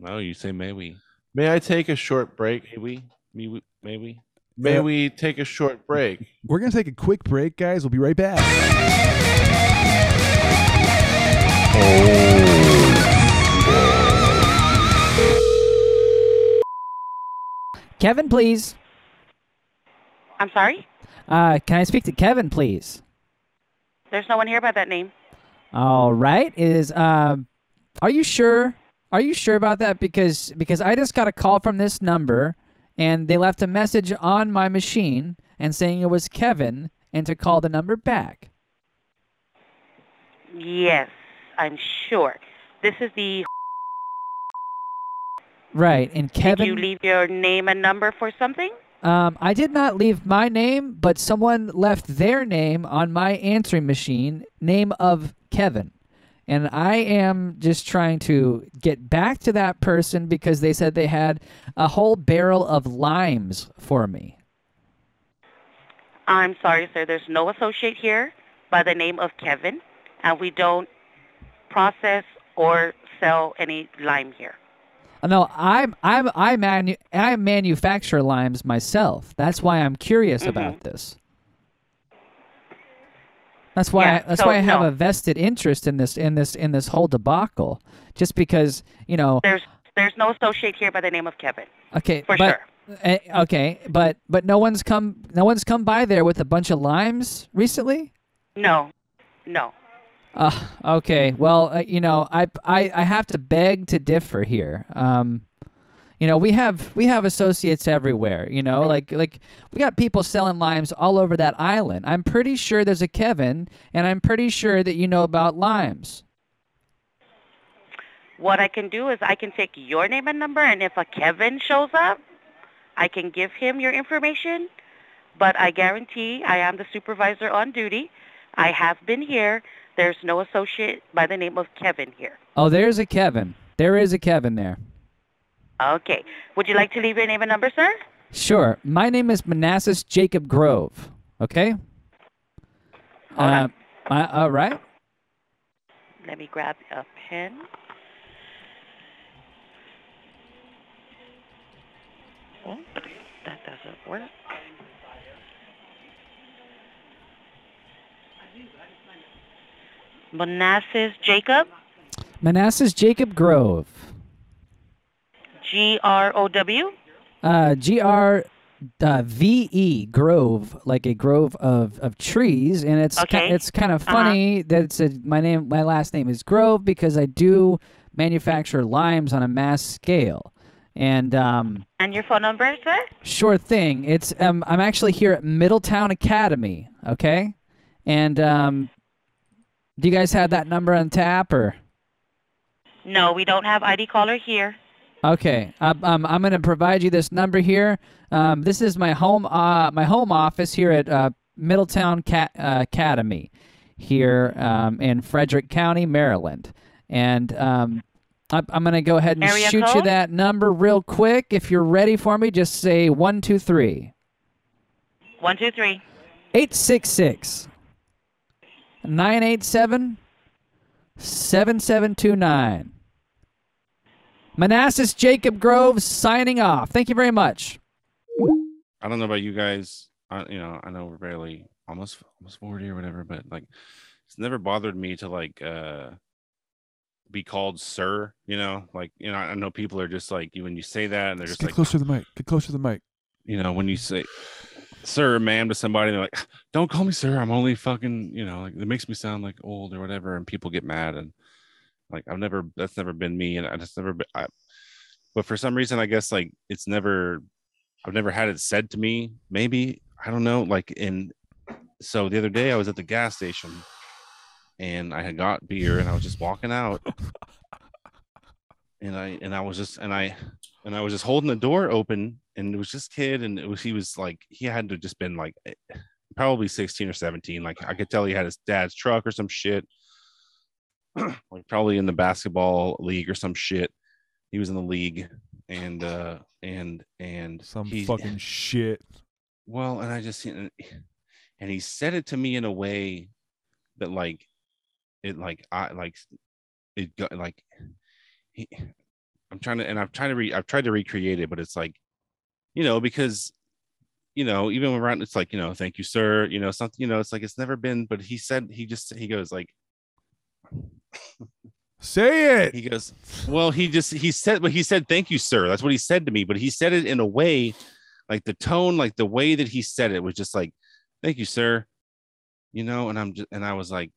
No, you say may we? May I take a short break? May we? May we? May we? May Yeah. we take a short break? We're gonna take a quick break, guys. We'll be right back. Kevin, please. I'm sorry? Uh, can I speak to Kevin, please? There's no one here by that name. All right. Is um, are you sure? Are you sure about that? Because because I just got a call from this number, and they left a message on my machine and saying it was Kevin and to call the number back. Yes, I'm sure. This is the. Right. And Kevin. Did you leave your name and number for something? Um, I did not leave my name, but someone left their name on my answering machine, name of Kevin. And I am just trying to get back to that person because they said they had a whole barrel of limes for me. I'm sorry, sir. There's no associate here by the name of Kevin, and we don't process or sell any lime here. No, I'm I'm I manu- I manufacture limes myself. That's why I'm curious Mm-hmm. about this. That's why Yeah, I, that's so why I have no. a vested interest in this in this in this whole debacle. Just because you know. There's there's no associate here by the name of Kevin. Okay, for but, sure. eh, okay, but but no one's come no one's come by there with a bunch of limes recently. No, no. Uh, okay. Well, uh, you know, I, I I have to beg to differ here. Um, you know, we have we have associates everywhere. You know, like like we got people selling limes all over that island. I'm pretty sure there's a Kevin, and I'm pretty sure that you know about limes. What I can do is I can take your name and number, and if a Kevin shows up, I can give him your information. But I guarantee I am the supervisor on duty. I have been here. There's no associate by the name of Kevin here. Oh, there's a Kevin. There is a Kevin there. Okay. Would you like to leave your name and number, sir? Sure. My name is Manassas Jacob Grove. Okay. Uh, I, all right. Let me grab a pen. Oh, that doesn't work. Manassas Jacob, Manassas Jacob Grove. G R O W. Uh, G R uh, V E Grove, like a grove of, of trees, and it's ki- it's kind of Uh-huh. funny that it's a, my name. My last name is Grove because I do manufacture limes on a mass scale, and um, And your phone number, sir? sure thing. It's um, I'm actually here at Middletown Academy. Okay, and um, do you guys have that number on tap or? No, we don't have ID caller here. Okay, um, um, I'm going to provide you this number here. Um, this is my home, uh, my home office here at uh, Middletown Ca- uh, Academy, here um, in Frederick County, Maryland. And um, I- I'm going to go ahead and Area shoot you that number real quick. If you're ready for me, just say one two three One, two, three. eight six six nine eight seven seven seven two nine. Manassas Jacob Groves signing off. Thank you very much. I don't know about you guys. I, you know, I know we're barely almost almost forty or whatever, but like, it's never bothered me to like uh be called sir. You know, like you know, I know people are just like you when you say that, and they're Just just get like, closer to the mic. Get closer to the mic. you know, when you say sir, ma'am to somebody, they're like, ah, don't call me sir. I'm only fucking, you know, like it makes me sound like old or whatever, and people get mad and like I've never that's never been me, and I just never been. I, but for some reason, I guess like it's never, I've never had it said to me. Maybe I don't know. Like in, so the other day I was at the gas station, and I had got beer, and I was just walking out, and I and I was just and I and I was just holding the door open, and it was just kid, and it was he was like he had to just been like eh, probably 16 or 17 like i could tell he had his dad's truck or some shit like probably in the basketball league or some shit he was in the league and uh and and Some he- fucking shit. well and i just and and he said it to me in a way that like it like i like it got like he i'm trying to and i've tried to re i've tried to recreate it but it's like you know because you know even when around it's like you know thank you sir you know something you know it's like it's never been but he said he just he goes like Say it. he goes well he just he said but he said thank you sir that's what he said to me but he said it in a way like the tone like the way that he said it was just like thank you sir you know and i'm just and i was like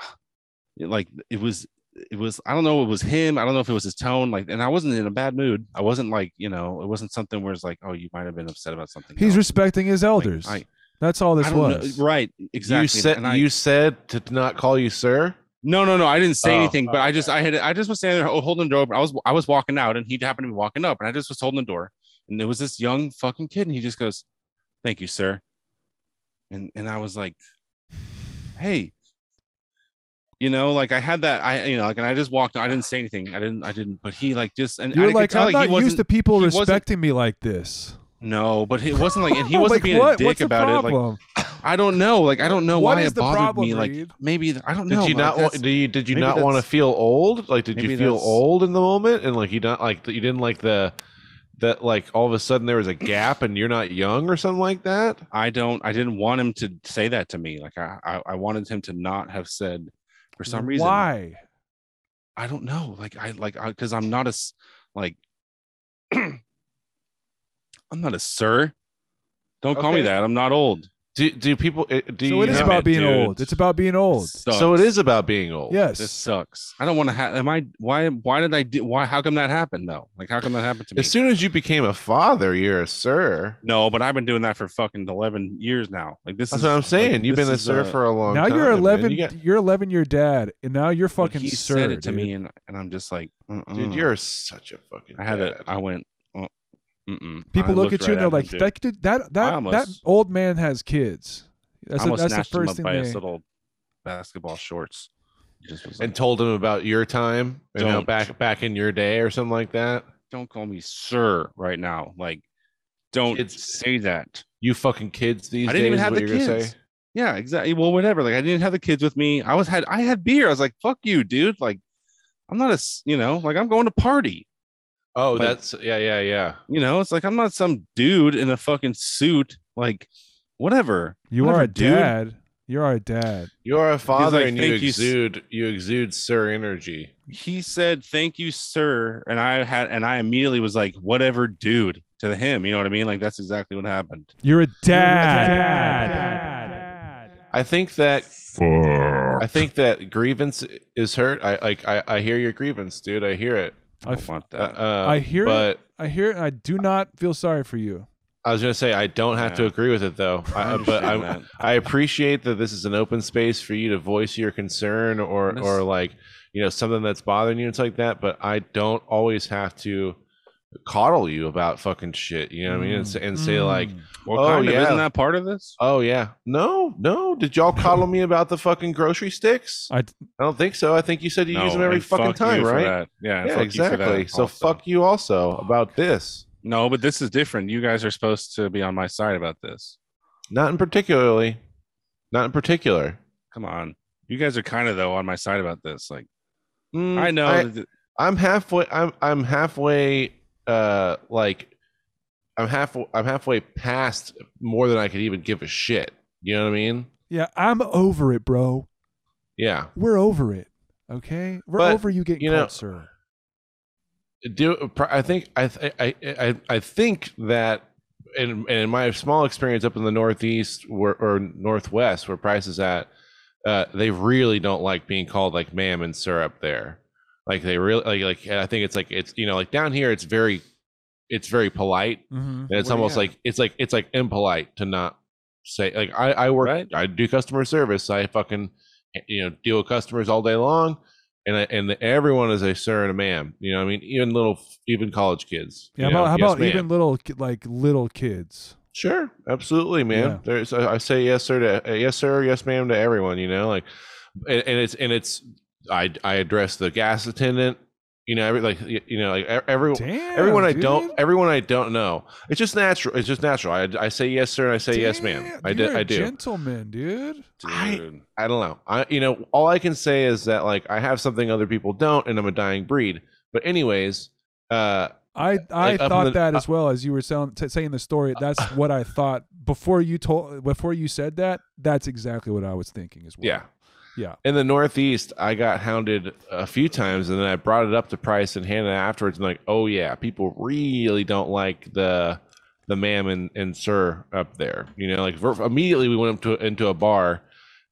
like it was it was i don't know it was him i don't know if it was his tone like and i wasn't in a bad mood i wasn't like you know it wasn't something where it's like oh you might have been upset about something He's else. respecting his elders. I That's all this I don't know- was. right? Exactly. You said I- you said to not call you sir. No, no, no. I didn't say Oh. anything, but I just I had I just was standing there holding the door. I was I was walking out, and he happened to be walking up, and I just was holding the door, and there was this young fucking kid, and he just goes, "Thank you, sir," and and I was like, "Hey." You know, like I had that, I you know, like, and I just walked. I didn't say anything. I didn't. I didn't. But he like just, and I You're could like, tell, I'm like, not used wasn't- to people respecting me like this. No, but it wasn't like, and he wasn't like, being what? a dick What's about it. Like, I don't know. Like, I don't know What why is it the bothered problem, me. Like, Reed? maybe I don't know. Did you like, not want? Did you did you not want to feel old? Like, did you feel that's- old in the moment, and like you not like you didn't like the that like all of a sudden there was a gap and you're not young or something like that? I don't. I didn't want him to say that to me. Like, I, I, I wanted him to not have said for some reason. Why? I don't know. Like, I like because I'm not a like. I'm not a sir. Don't call me that. I'm not old. Do do people? uh, Do So you it is have- about being dude. old. It's about being old. So it is about being old. Yes. This sucks. I don't want to have. Am I? Why? Why did I do? Why? How come that happened though? Like, how come that happened to me? As soon as you became a father, you're a sir. No, but I've been doing that for fucking eleven years now. Like this That's is what I'm saying. like, You've been a sir uh, for a long now time. you're 11. You got- You're 11 year dad, and now you're but fucking he sir, said it to dude. me, and and I'm just like, dude, you're such a fucking. I had dad. it. I went. Mm-mm. People I look at you and they're him, like, dude. that dude, that I that that old man has kids. That's, I a, almost that's the snatched him first up thing by they. his little basketball shorts. Just was and like, told him about your time and how Don't. back back in your day or something like that. don't call me sir right now. Like, don't Kids- say that. You fucking kids these I days. didn't even have what the you're kids. say? Yeah, exactly. Well, whatever. Like, I didn't have the kids with me. I was had I had beer. I was like, fuck you, dude. Like, I'm not a you know like I'm going to party. Oh, Like- that's yeah, yeah, yeah. You know, it's like I'm not some dude in a fucking suit. Like, whatever. You Whatever, are a dude. dad. You are a dad. You are a father like, and you "Thank you, s- exude you exude sir energy. He said, "Thank you, sir," and I had and I immediately was like, "Whatever, dude." To him, you know what I mean? Like that's exactly what happened. You're a dad. I think that I think that grievance is hurt. I like I, I hear your grievance, dude. I hear it. I don't want Uh, that. uh, I hear but it. I hear it. And I do not feel sorry for you. I was gonna say I don't have to agree with it though. I, I but I. I appreciate that this is an open space for you to voice your concern or or like you know something that's bothering you. and It's like that. But I don't always have to coddle you about fucking shit. You know what I mean? And, say- and say like, Well, oh kind of. yeah, Isn't that part of this? oh yeah, no, no. Did y'all coddle me about the fucking grocery sticks? I I don't think so. I think you said you use them every fucking fuck time, right? Yeah, Yeah, fuck you for that exactly. So fuck you also about this. No, but this is different. You guys are supposed to be on my side about this. Not in particularly. Not in particular. Come on, you guys are kind of though on my side about this. Like, Mm, I know. I- that- I'm halfway. I'm I'm halfway. Uh, like I'm half. I'm halfway past more than I could even give a shit. You know what I mean? Yeah, I'm over it, bro. Yeah. We're over it. Okay, we're But, over you getting you know- sir. Do I think I I I I think that in in my small experience up in the Northeast where, or Northwest where Price is at, uh, they really don't like being called like ma'am and sir up there. Like they really like like I think it's like it's you know like down here it's very it's very polite Mm-hmm. and it's Well, almost yeah. like it's like it's like impolite to not say like I I work Right. I do customer service I fucking you know deal with customers all day long and I, and everyone is a sir and a ma'am you know I mean even little even college kids Yeah, how how yes, about ma'am. even little like little kids? Sure, absolutely, man. Yeah. There's I I say yes sir to uh, yes sir, yes ma'am to everyone. You know, like, and, and it's and it's I I address the gas attendant. You know, every like you know like every Damn, everyone I don't everyone I don't know. It's just natural. It's just natural. I I say yes sir and I say yes ma'am. I you're do. a I do. Gentleman, dude. I- dude. I don't know. I you know all I can say is that like I have something other people don't, and I'm a dying breed. But anyways, uh, I I Like, thought the- that uh, as well as you were selling, t- saying the story. That's what I thought before you told before you said that. That's exactly what I was thinking as well. Yeah. Yeah. In the Northeast, I got hounded a few times, and then I brought it up to Price and Hannah afterwards. And like, oh yeah, people really don't like the the ma'am and, and sir up there. You know, like immediately we went up to into a bar,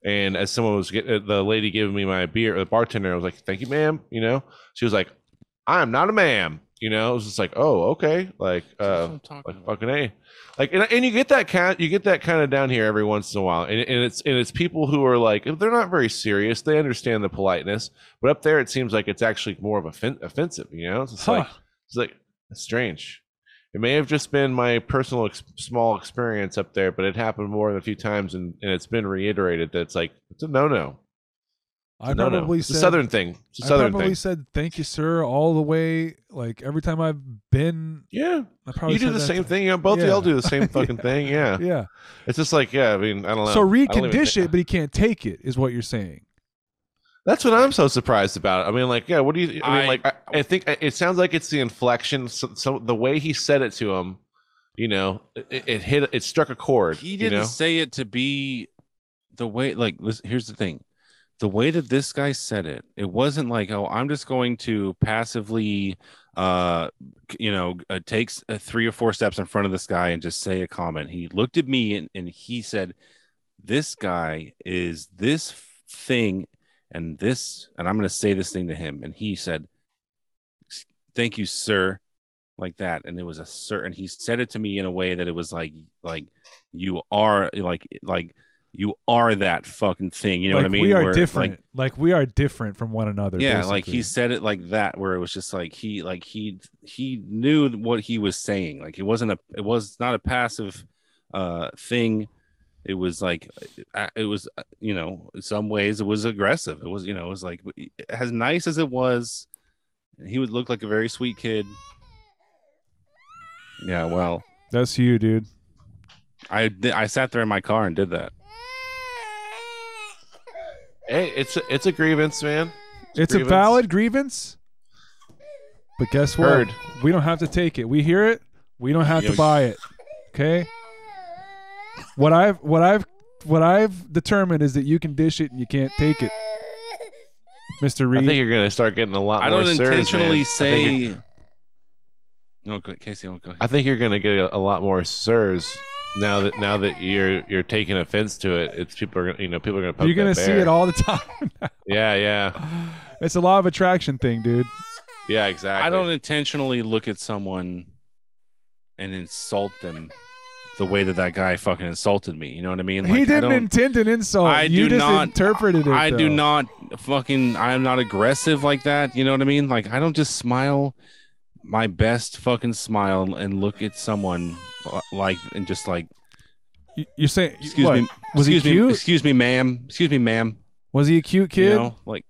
and as someone was getting uh, the lady giving me my beer, the bartender I was like, "Thank you, ma'am." You know, she was like, "I am not a ma'am." You know, it was just like, oh, okay, like, uh, like fucking a, like, and, and you get that kind, you get that kind of down here every once in a while, and, and it's and it's people who are like, they're not very serious, they understand the politeness, but up there it seems like it's actually more of offen- offensive. You know, it's just like, it's like it's strange. It may have just been my personal ex- small experience up there, but it happened more than a few times, and, and it's been reiterated that it's like it's a no no. I no, no. probably It's a said southern thing. It's a I southern probably thing. said thank you, sir, all the way. Like every time I've been, yeah, I probably you do the same to- thing. You know, both of y'all do the same fucking thing. Yeah, Yeah. It's just like yeah. I mean, I don't know. So Reed can dish it, but he can't take it. Is what you're saying? That's what I'm so surprised about. I mean, like, yeah. What do you? I mean, I- like, I, I think it sounds like it's the inflection. So, so the way he said it to him, you know, it, it hit. It struck a chord. He didn't know? say it to be the way. Like, listen, here's the thing: the way that this guy said it, it wasn't like, "Oh, I'm just going to passively, uh, you know, uh, takes uh, three or four steps in front of this guy and just say a comment." He looked at me and, and he said, "This guy is this thing, and this, and I'm going to say this thing to him." And he said, "Thank you, sir." like that and it was a certain he said it to me in a way that it was like like you are like like you are that fucking thing you know like what i mean? we are Where, different. like Like, we are different from one another. yeah like he said it like that where it was just like he like he he knew what he was saying. Like it wasn't a it was not a passive uh thing. It was like uh, it was uh, you know in some ways it was aggressive. It was you know it was like as nice as it was he would look like a very sweet kid. Yeah well. That's you, dude. i i sat there in my car and did that Hey, it's a, it's a grievance, man. It's a grievance. valid grievance. But guess what? Heard. We don't have to take it. We hear it. We don't have Yo, to buy it. Okay. What I've what I've what I've determined is that you can dish it and you can't take it, Mister Reed. I think you're gonna start getting a lot more serves. i more. don't sirs, intentionally man. I think say you're- no go, casey go ahead. I think you're gonna get a, a lot more sirs now that now that you're you're taking offense to it. It's people are gonna you know people are gonna. Poke You're gonna that see it all the time. Yeah, yeah, it's a law of attraction thing, dude. yeah. Exactly. I don't intentionally look at someone and insult them the way that that guy fucking insulted me. You know what I mean? he Like, I didn't intend an insult. I you do just not- interpreted it. I do not fucking. I'm not aggressive like that. You know what I mean? Like I don't just smile my best fucking smile and look at someone uh, like and just like You- You're saying excuse what? me. Was he excuse cute? Me, excuse me, ma'am. Excuse me, ma'am. Was he a cute kid? You know, like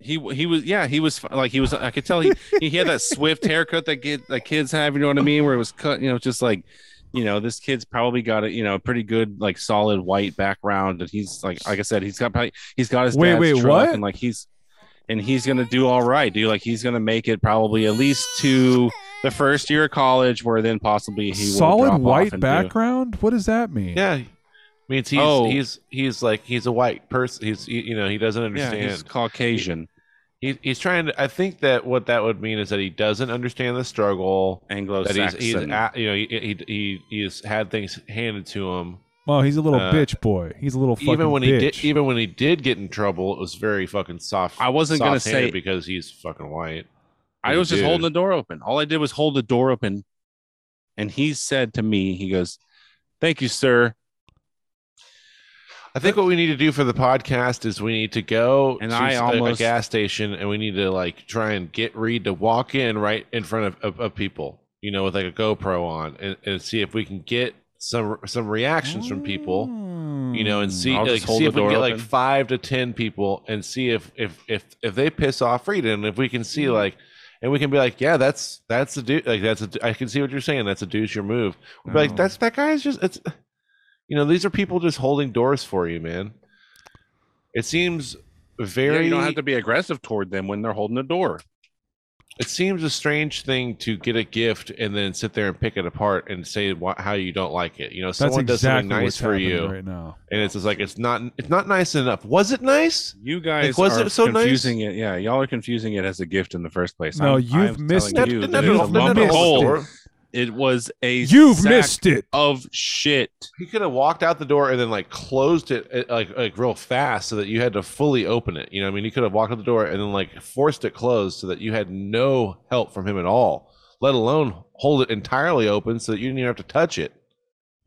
he he was yeah he was like he was I could tell he he had that swift haircut that kid that kids have you know what I mean where it was cut you know just like you know this kid's probably got a you know a pretty good like solid white background and he's like like I said he's got probably he's got his Wait, wait, truck what? and like he's and he's gonna do all right dude like he's gonna make it probably at least to the first year of college where then possibly he will Solid drop off white and do- background. What does that mean? Yeah, means he's Oh. he's he's like he's a white person. He's he, you know he doesn't understand. yeah understand. he's Caucasian He, he's trying to. I think that what that would mean is that he doesn't understand the struggle. That he's, he's Anglo-Saxon. at, you know he, he he he's had things handed to him. Well, he's a little Uh, bitch boy. He's a little fucking even when bitch. he did even when he did get in trouble, it was very fucking soft. I wasn't gonna soft-handed say- because he's fucking white. I He's a was just dude. holding the door open. All I did was hold the door open. And he said to me, he goes, Thank you, sir. I think what we need to do for the podcast is we need to go And to I s- a- almost- a gas station and we need to like try and get Reed to walk in right in front of, of, of people, you know, with like a GoPro on and, and see if we can get some some reactions from people, you know, and hmm. see I'll like just hold see the if we can door get like open. five to ten people and see if if if if they piss off and if we can see hmm. like and we can be like, yeah, that's that's a dude. Like that's a. I can see what you're saying. That's a douche your move. We'll be like, oh. that's that guy's just. It's, you know, these are people just holding doors for you, man. It seems Yeah, very. you don't have to be aggressive toward them when they're holding the door. It seems a strange thing to get a gift and then sit there and pick it apart and say wh- how you don't like it. You know, That's someone does something nice for you, right now. and it's just like it's not. It's not nice enough. Was it nice? You guys Like, was are it so nice? confusing it. Yeah, y'all are confusing it as a gift in the first place. No, I'm- you've I'm missed telling it. You That- that that- it's that- a that- lump of that- coal. door. It was a You've sack missed it. of shit. He could have walked out the door and then like closed it uh, like like real fast so that you had to fully open it. You know, what I mean, he could have walked out the door and then like forced it closed so that you had no help from him at all. let alone hold it entirely open so that you didn't even have to touch it.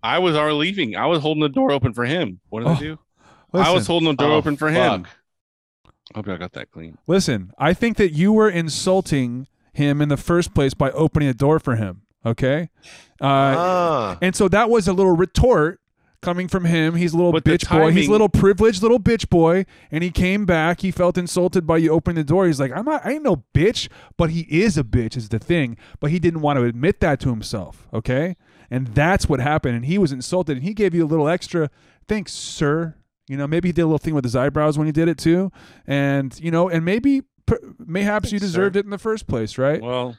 I was already leaving. I was holding the door open for him. What did I Oh, do? I was holding the door Oh, open for him. fuck. Hope I got that clean. Listen, I think that you were insulting him in the first place by opening a door for him. Okay, uh, Ah. and so that was a little retort coming from him. He's a little But bitch boy. He's a little privileged little bitch boy, and he came back. He felt insulted by you opening the door. He's like, "I'm not. I ain't no bitch," but he is a bitch. Is the thing. But he didn't want to admit that to himself. Okay, and that's what happened. And he was insulted, and he gave you a little extra. Thanks, sir. You know, maybe he did a little thing with his eyebrows when he did it too, and you know, and maybe per- mayhaps you deserved sir. it in the first place, right? Well,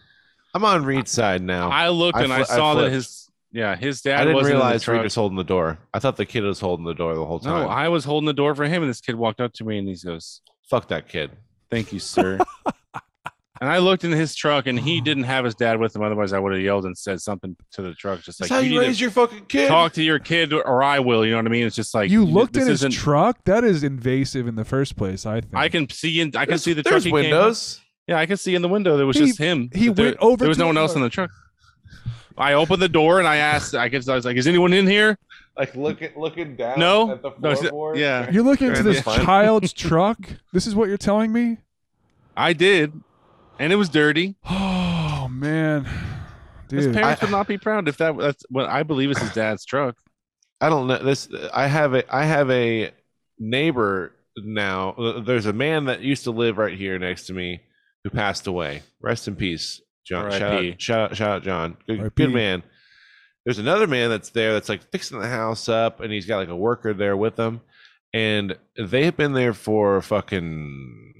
I'm on Reed's side now. I looked and I, fli- saw that his yeah his dad. I didn't wasn't realize Reed was holding the door. I thought the kid was holding the door the whole time. No, I was holding the door for him, and this kid walked up to me and he goes, Fuck that kid. "Thank you, sir." and I looked in his truck, and he didn't have his dad with him. Otherwise, I would have yelled and said something to the truck, just like how you need to raise your fucking kid. Talk to your kid, or I will. You know what I mean? It's just like you know, looked in his truck. That is invasive in the first place. I think. I can see in. I can There's- see the there's truck. he came windows. Up- Yeah, I can see in the window. There was He- just him. he There- went over There was to no one the else in the truck. I opened the door and I asked. I guess I was like, "Is anyone in here?" Like looking looking down No. at the No, yeah. You're looking into this find- child's truck. This is what you're telling me. I did, and it was dirty. Oh man, His dude. parents would not be proud if that. That's what I believe is his dad's truck. I don't know this. I have a I have a neighbor now. There's a man that used to live right here next to me who passed away. Rest in peace, John. Shout out, shout out, shout out, John. Good, good man. There's another man that's there that's like fixing the house up, and he's got like a worker there with him, and they have been there for fucking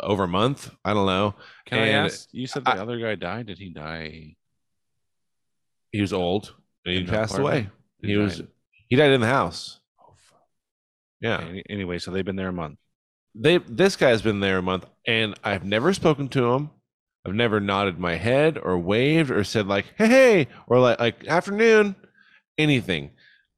over a month. I don't know. Can I ask? You said the I- other guy died. Did he die? He was old. And he passed away. He He was. He died in the house. Oh. Yeah. Anyway, so they've been there a month. They this guy's been there a month and I've never spoken to him. I've never nodded my head or waved or said like hey hey or like like afternoon anything.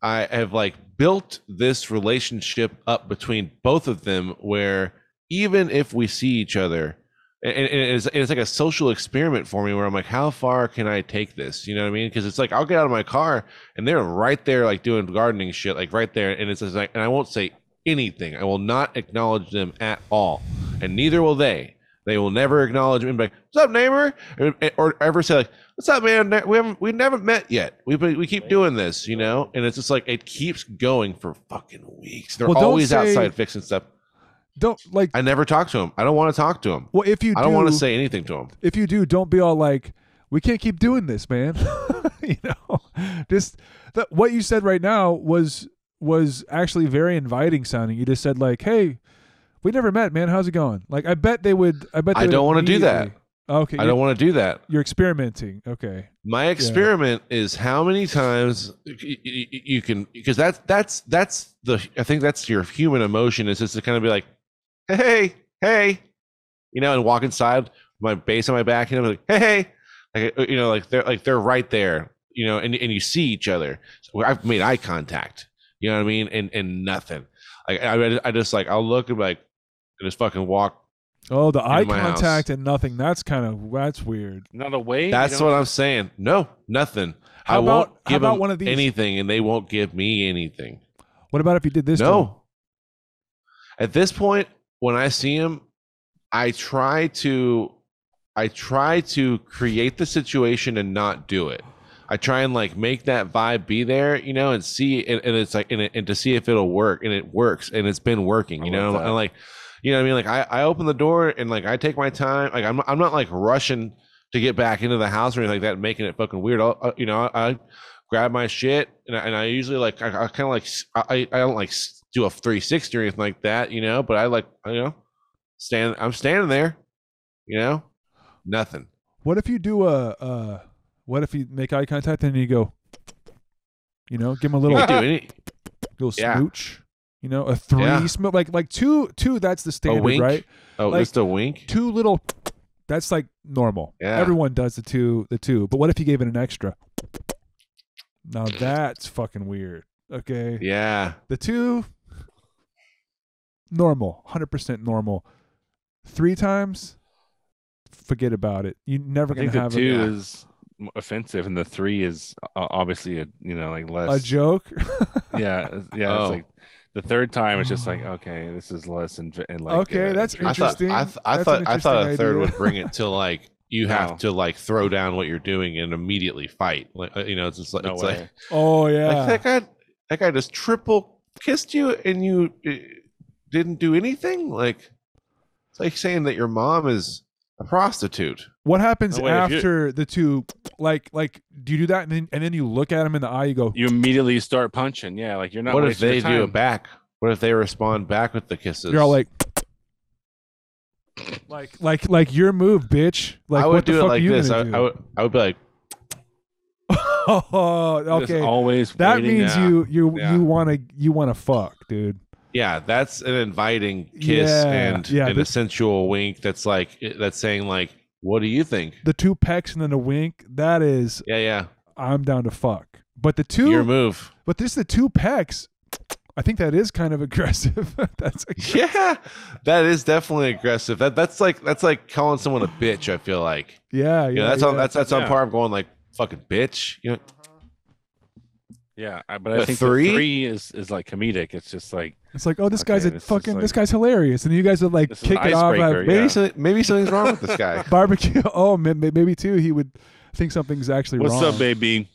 I have like built this relationship up between both of them where even if we see each other and, it's, it's like a social experiment for me where I'm like, how far can I take this? You know what I mean? Because it's like I'll get out of my car and they're right there, like doing gardening shit, like right there, and it's just like, and I won't say anything. I will not acknowledge them at all, and neither will they. They will never acknowledge me like, "What's up, neighbor?" or, ever say like, "What's up, man? We haven't we never met yet. We we keep doing this, you know." And it's just like it keeps going for fucking weeks. They're Well, always say- outside fixing stuff. Don't like. I never talk to him. I don't want to talk to him. Well, if you I don't want to say anything to him. If you do, don't be all like, "We can't keep doing this, man." you know, just that what you said right now was was actually very inviting sounding. You just said like, "Hey, we never met, man. How's it going?" Like, I bet they would. I bet they I don't want to do that. Okay, I don't want to do that. You're experimenting. Okay. My experiment is how many times y- y- y- you can because that's that's that's the I think that's your human emotion is just to kind of be like, hey, hey, you know, and walk inside my base on my back, and I'm like, hey, hey, like uh, you know, like they're like they're right there, you know, and and you see each other. So I've made eye contact, you know what I mean, and and nothing. Like I I just like I'll look and like, and just fucking walk. Oh, the eye my house. contact and nothing. That's kind of that's weird. Not a wave. That's what I'm saying. No, nothing. How I about- won't how give about them one of these? anything, and they won't give me anything. What about if you did this? to him? No. At this point, when I see him, I try to, I try to create the situation and not do it. I try and like make that vibe be there, you know, and see, and, and it's like, and, it, and to see if it'll work, and it works, and it's been working, you I know. And like, you know, what I mean, like I, I open the door and like I take my time, like I'm, I'm not like rushing to get back into the house or anything like that, making it fucking weird. I'll, uh, you know, I, I grab my shit and I, and I usually like I, I kind of like I, I don't like do a 360 or anything like that, you know. But I like you know stand. I'm standing there, you know, nothing. What if you do a uh what if you make eye contact and you go you know, give him a little You little Yeah. smooch. You know, a three Yeah. smooch like like two two that's the standard, right? Oh, Like, just a wink. Two little that's like normal. Yeah. Everyone does the two the two. But what if you gave it an extra? Now that's fucking weird. Okay. Yeah, The two normal, 100% normal. Three times forget about it. You're never I going think to the have two a, is offensive, and the three is uh, obviously a you know like less A joke? yeah, yeah. Oh. It's like the third time, it's just like okay, this is less and, and like Okay, uh, that's I thought I, th- I thought an I thought a interesting third idea. would bring it to like you have No. to like throw down what you're doing and immediately fight. Like uh, you know, it's just like No it's way. like Oh yeah. like that guy that guy just triple kissed you and you uh, didn't do anything. Like it's like saying that your mom is a prostitute. What happens No, wait, if you- after the two? Like, like, do you do that and then and then you look at him in the eye? You go, you immediately start punching. Yeah, like you're not. what if they do it back? What if they respond back with the kisses? you're all like, like, like, like your move, bitch. Like, I would what the do it fuck like are you this. I, gonna I would I would be like, oh, Just okay. always That means Yeah. you you Yeah. you want to you want to fuck, dude. Yeah, that's an inviting kiss Yeah, and, yeah, and the- a sensual wink. That's like eh, that's saying like, what do you think? The two pecks and then a wink. That is, Yeah, yeah, I'm down to fuck. But the two, your move. but this the two pecks. I think that is kind of aggressive. That's Yeah, that is definitely aggressive. That that's like that's like calling someone a bitch. I feel like. yeah, yeah. You know, that's on that's that's on Yeah. par of going like fucking bitch. You know, Yeah, I- but I think three? the three is is like comedic. It's just like It's like, oh, this Okay, guy's a this is fucking, this guy's hilarious, and you guys would like This is an kick it off icebreaker, at maybe Yeah. so, maybe something's wrong with this guy. barbecue. Oh, may- may- maybe too. He would think something's actually what's wrong. up, baby?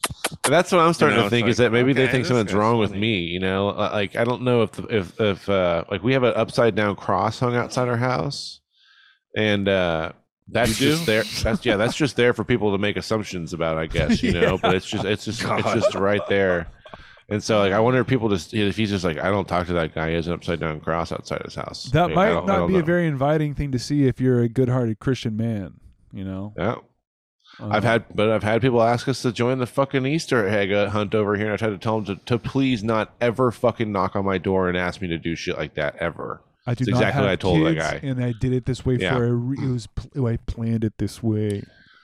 And that's what I'm starting know, to it's think is that maybe they think something's guy's wrong with me. You know, Uh, like I don't know if if if uh like we have an upside down cross hung outside our house, and uh that's You just do? there. That's yeah, that's just there for people to make assumptions about. I guess you know, but it's just it's just it's just right there. And so, like, I wonder if people just if he's just like, I don't talk to that guy. He has an upside down cross outside his house. That Like, might not be a very inviting thing to see if you're a good-hearted Christian man. You know, Yeah. Uh, I've had, but I've had people ask us to join the fucking Easter egg uh, hunt over here, and I tried to tell them to, to please not ever fucking knock on my door and ask me to do shit like that ever. I do not exactly have what I told that kids, guy. and I did it this way Yeah. for a re- it was pl- I planned it this way.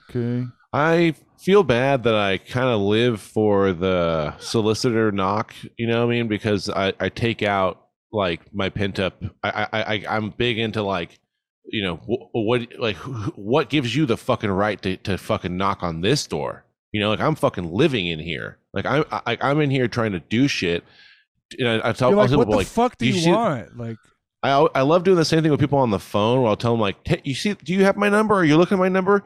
Okay. I feel bad that I kind of live for the solicitor knock, you know what I mean? Because I, I take out like my pent up. I, I, I I'm big into like, you know, wh- what like wh- what gives you the fucking right to, to fucking knock on this door? You know, like I'm fucking living in here. Like I'm I, I'm in here trying to do shit. And I, I tell You're I like, tell what people the like, fuck do "You you, see- want? Like, I I love doing the same thing with people on the phone where I'll tell them like, "Hey, you see, do you have my number? Are you looking at my number?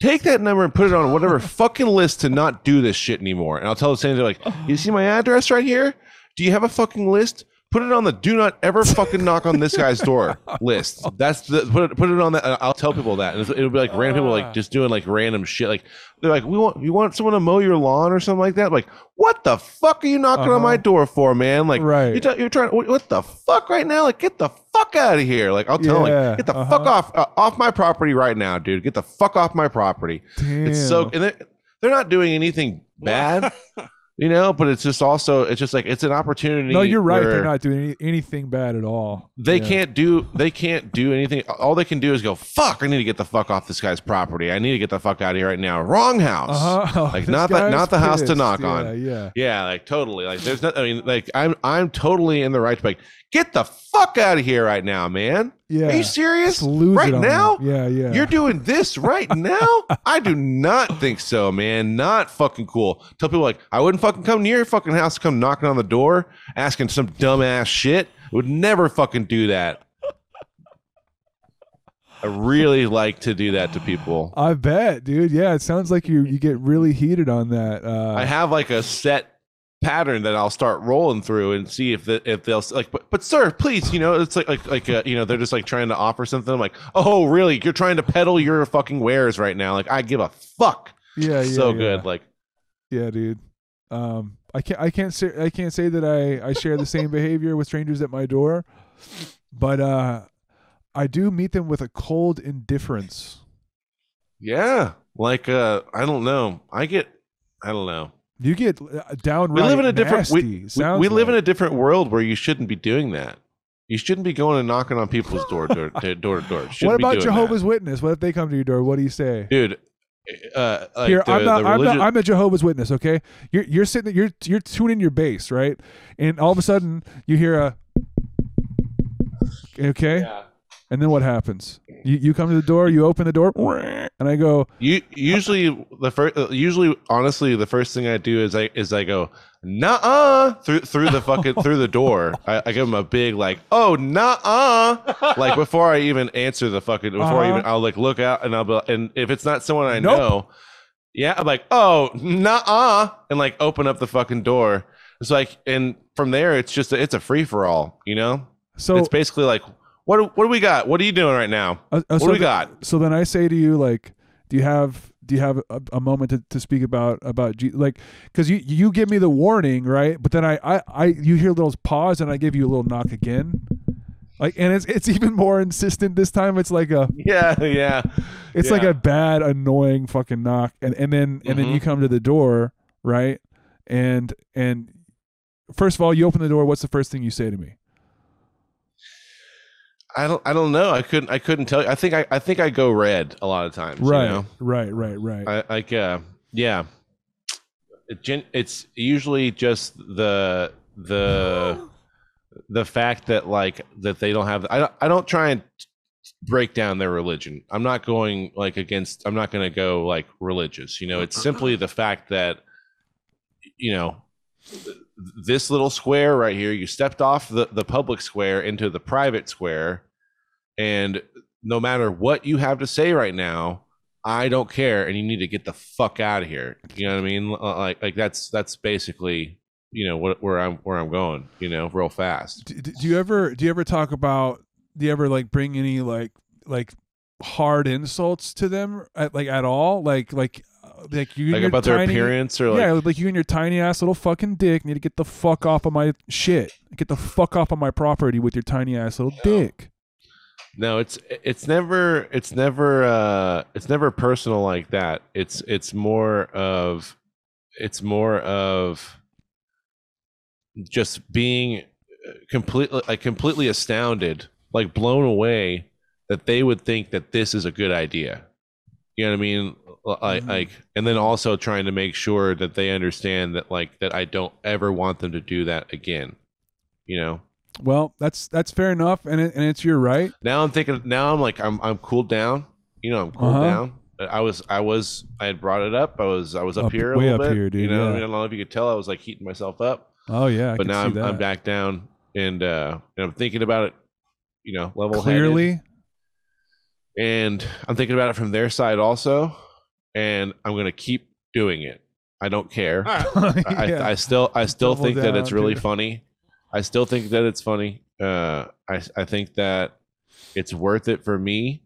Take that number and put it on whatever fucking list to not do this shit anymore." And I'll tell the same thing like, "You see my address right here? Do you have a fucking list? Put it on the do not ever fucking knock on this guy's door list. That's the put it put it on that. I'll tell people that, and it'll be like random people like just doing like random shit. Like they're like, "We want you want someone to mow your lawn or something like that." Like, what the fuck are you knocking on my door for, man? Like, Right. you you're trying. What, the fuck right now? Like, get the fuck out of here! Like, I'll tell them, Yeah, like, get the uh-huh. fuck off uh, off my property right now, dude. Get the fuck off my property. It's so Damn. and they're, they're not doing anything bad, you know. But it's just also it's just like it's an opportunity. no, you're right. They're not doing any, anything bad at all. They Yeah. can't do they can't do anything. All they can do is go fuck. I need to get the fuck off this guy's property. I need to get the fuck out of here right now. Wrong house. Uh-huh. Like This not the guy's not the house to knock Yeah, on. yeah. Yeah, like totally. Like there's not. I mean, like I'm I'm totally in the right to like get the fuck out of here right now, man. Yeah. Are you serious? Right now? them. Yeah, yeah. You're doing this right now? I do not think so, man. Not fucking cool. Tell people like I wouldn't fucking come near your fucking house, to come knocking on the door, asking some dumbass shit. Would never fucking do that. I really like to do that to people. I bet, dude. Yeah, it sounds like you you get really heated on that. Uh, I have like a set pattern that I'll start rolling through and see if the, if they'll like but, but sir please you know it's like like like uh, you know they're just like trying to offer something. I'm like oh really? You're trying to peddle your fucking wares right now. Like I give a fuck. Yeah, yeah, so yeah. good like. Yeah, dude. Um, I can't I can't say I can't say that I I share the same behavior with strangers at my door, but uh, I do meet them with a cold indifference. yeah like uh I don't know. I get I don't know You get uh, downright we live in a different we, we, we live in a different world where you shouldn't be doing that you shouldn't be going and knocking on people's door door to door door What about doing that. Jehovah's Witness? What if they come to your door? What do you say? dude uh like Here, the, I'm not. the I'm not. I'm a Jehovah's Witness. Okay, you're you're sitting. You're you're tuning your bass, right? And all of a sudden, you hear a. Okay. And then what happens? You you come to the door, you open the door, and I go, You usually the first, usually honestly, the first thing I do is I is I go, nah, through through the fucking through the door. I, I give them a big like, oh, nah, like before I even answer the fucking before I even Uh-huh. I'll like look out and I'll be and if it's not someone I Nope. know, yeah, I'm like, oh, nah, and like open up the fucking door. It's like, and from there, it's just a, it's a free for all, you know. So- it's basically like, what do- what do we got? What are you doing right now? Uh, uh, what so do we got? So then I say to you, like, do you have do you have a, a moment to, to speak about about G- like because you you give me the warning right, but then I, I I you hear a little pause and I give you a little knock again, like and it's it's even more insistent this time. It's like a Yeah, yeah. it's like a bad annoying fucking knock and and then and then you Mhm. come to the door right and and first of all you open the door. What's the first thing you say to me? I don't I don't know. I couldn't I couldn't tell you. I think I, I think I go red a lot of times. Right, You know? right, right, right. I like uh yeah. It, it's usually just the the the fact that like that they don't have I don't I don't try and break down their religion. I'm not going like against I'm not going to go like religious, you know. It's simply the fact that you know this little square right here you stepped off the the public square into the private square. And no matter what you have to say right now i don't care. And you need to get the fuck out of here. You know what i mean? Like like that's that's basically you know what, where i'm where i'm going you know real fast. Do, do you ever do you ever talk about do you ever like bring any like like hard insults to them at, like at all? Like like uh, like you and Like your about their tiny- appearance or, yeah like- like you and your tiny ass little fucking dick need to get the fuck off of my shit. Get the fuck off of my property with your tiny ass little dick. No it's it's never it's never uh it's never personal like that. It's it's more of it's more of just being uh, completely like completely astounded like blown away that they would think that this is a good idea. You know what i mean like like and then also trying to make sure that they understand that like that i don't ever want them to do that again you know well that's that's fair enough and it, and it's your right now I'm thinking. Now I'm like I'm I'm cooled down. You know, I'm cooled Uh-huh. down. I was I was I had brought it up. I was I was up, Up- here a way little up bit. here, dude, You know, yeah. I, mean, I don't know if you could tell. I was like heating myself up. oh yeah I but now I'm. I'm back down and uh and I'm thinking about it. You know, level clearly and I'm thinking about it from their side also, and I'm gonna keep doing it. I don't care. I, Yeah. I, I still I still Double think that it's really dude. funny. I still think that it's funny. Uh, I I think that it's worth it for me,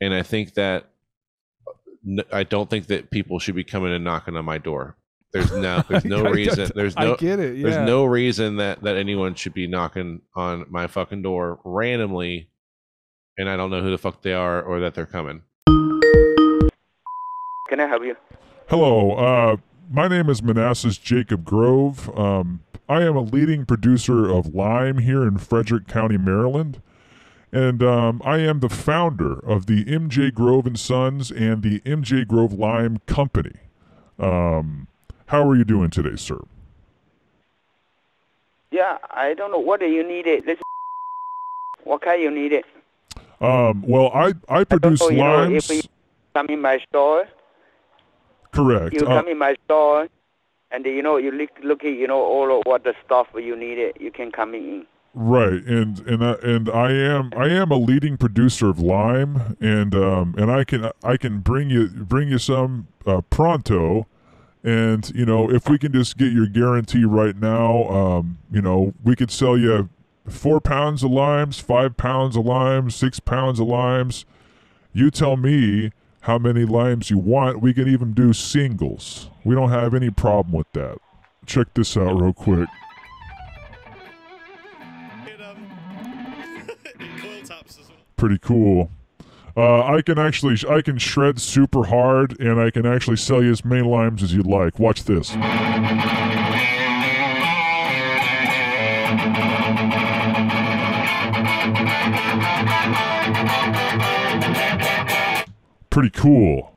and I think that I don't think that people should be coming and knocking on my door. There's no there's no I- I- reason. There's I no get it, yeah. There's no reason that that anyone should be knocking on my fucking door randomly, and I don't know who the fuck they are or that they're coming. Can I help you? Hello, uh, my name is Manassas Jacob Grove. Um, I am a leading producer of lime here in Frederick County, Maryland, and um, I am the founder of the MJ Grove and Sons and the MJ Grove Lime Company. Um, how are you doing today, sir? Yeah, I don't know what do you need it. This what kind you need it? Um, well, I I produce you know limes. if you come in my store, correct. you Uh, come in my store, and you know you look look at you know all of what the stuff you need it. You can come in. Right, and and I, and I am I am a leading producer of lime, and um and I can I can bring you bring you some uh, pronto, and you know if we can just get your guarantee right now, um you know we could sell you four pounds of limes, five pounds of limes, six pounds of limes. You tell me how many limes you want. We can even do singles. We don't have any problem with that. Check this out real quick. pretty cool. Uh, I can actually I can shred super hard, and I can actually sell you as many limes as you'd like. Watch this. Pretty cool.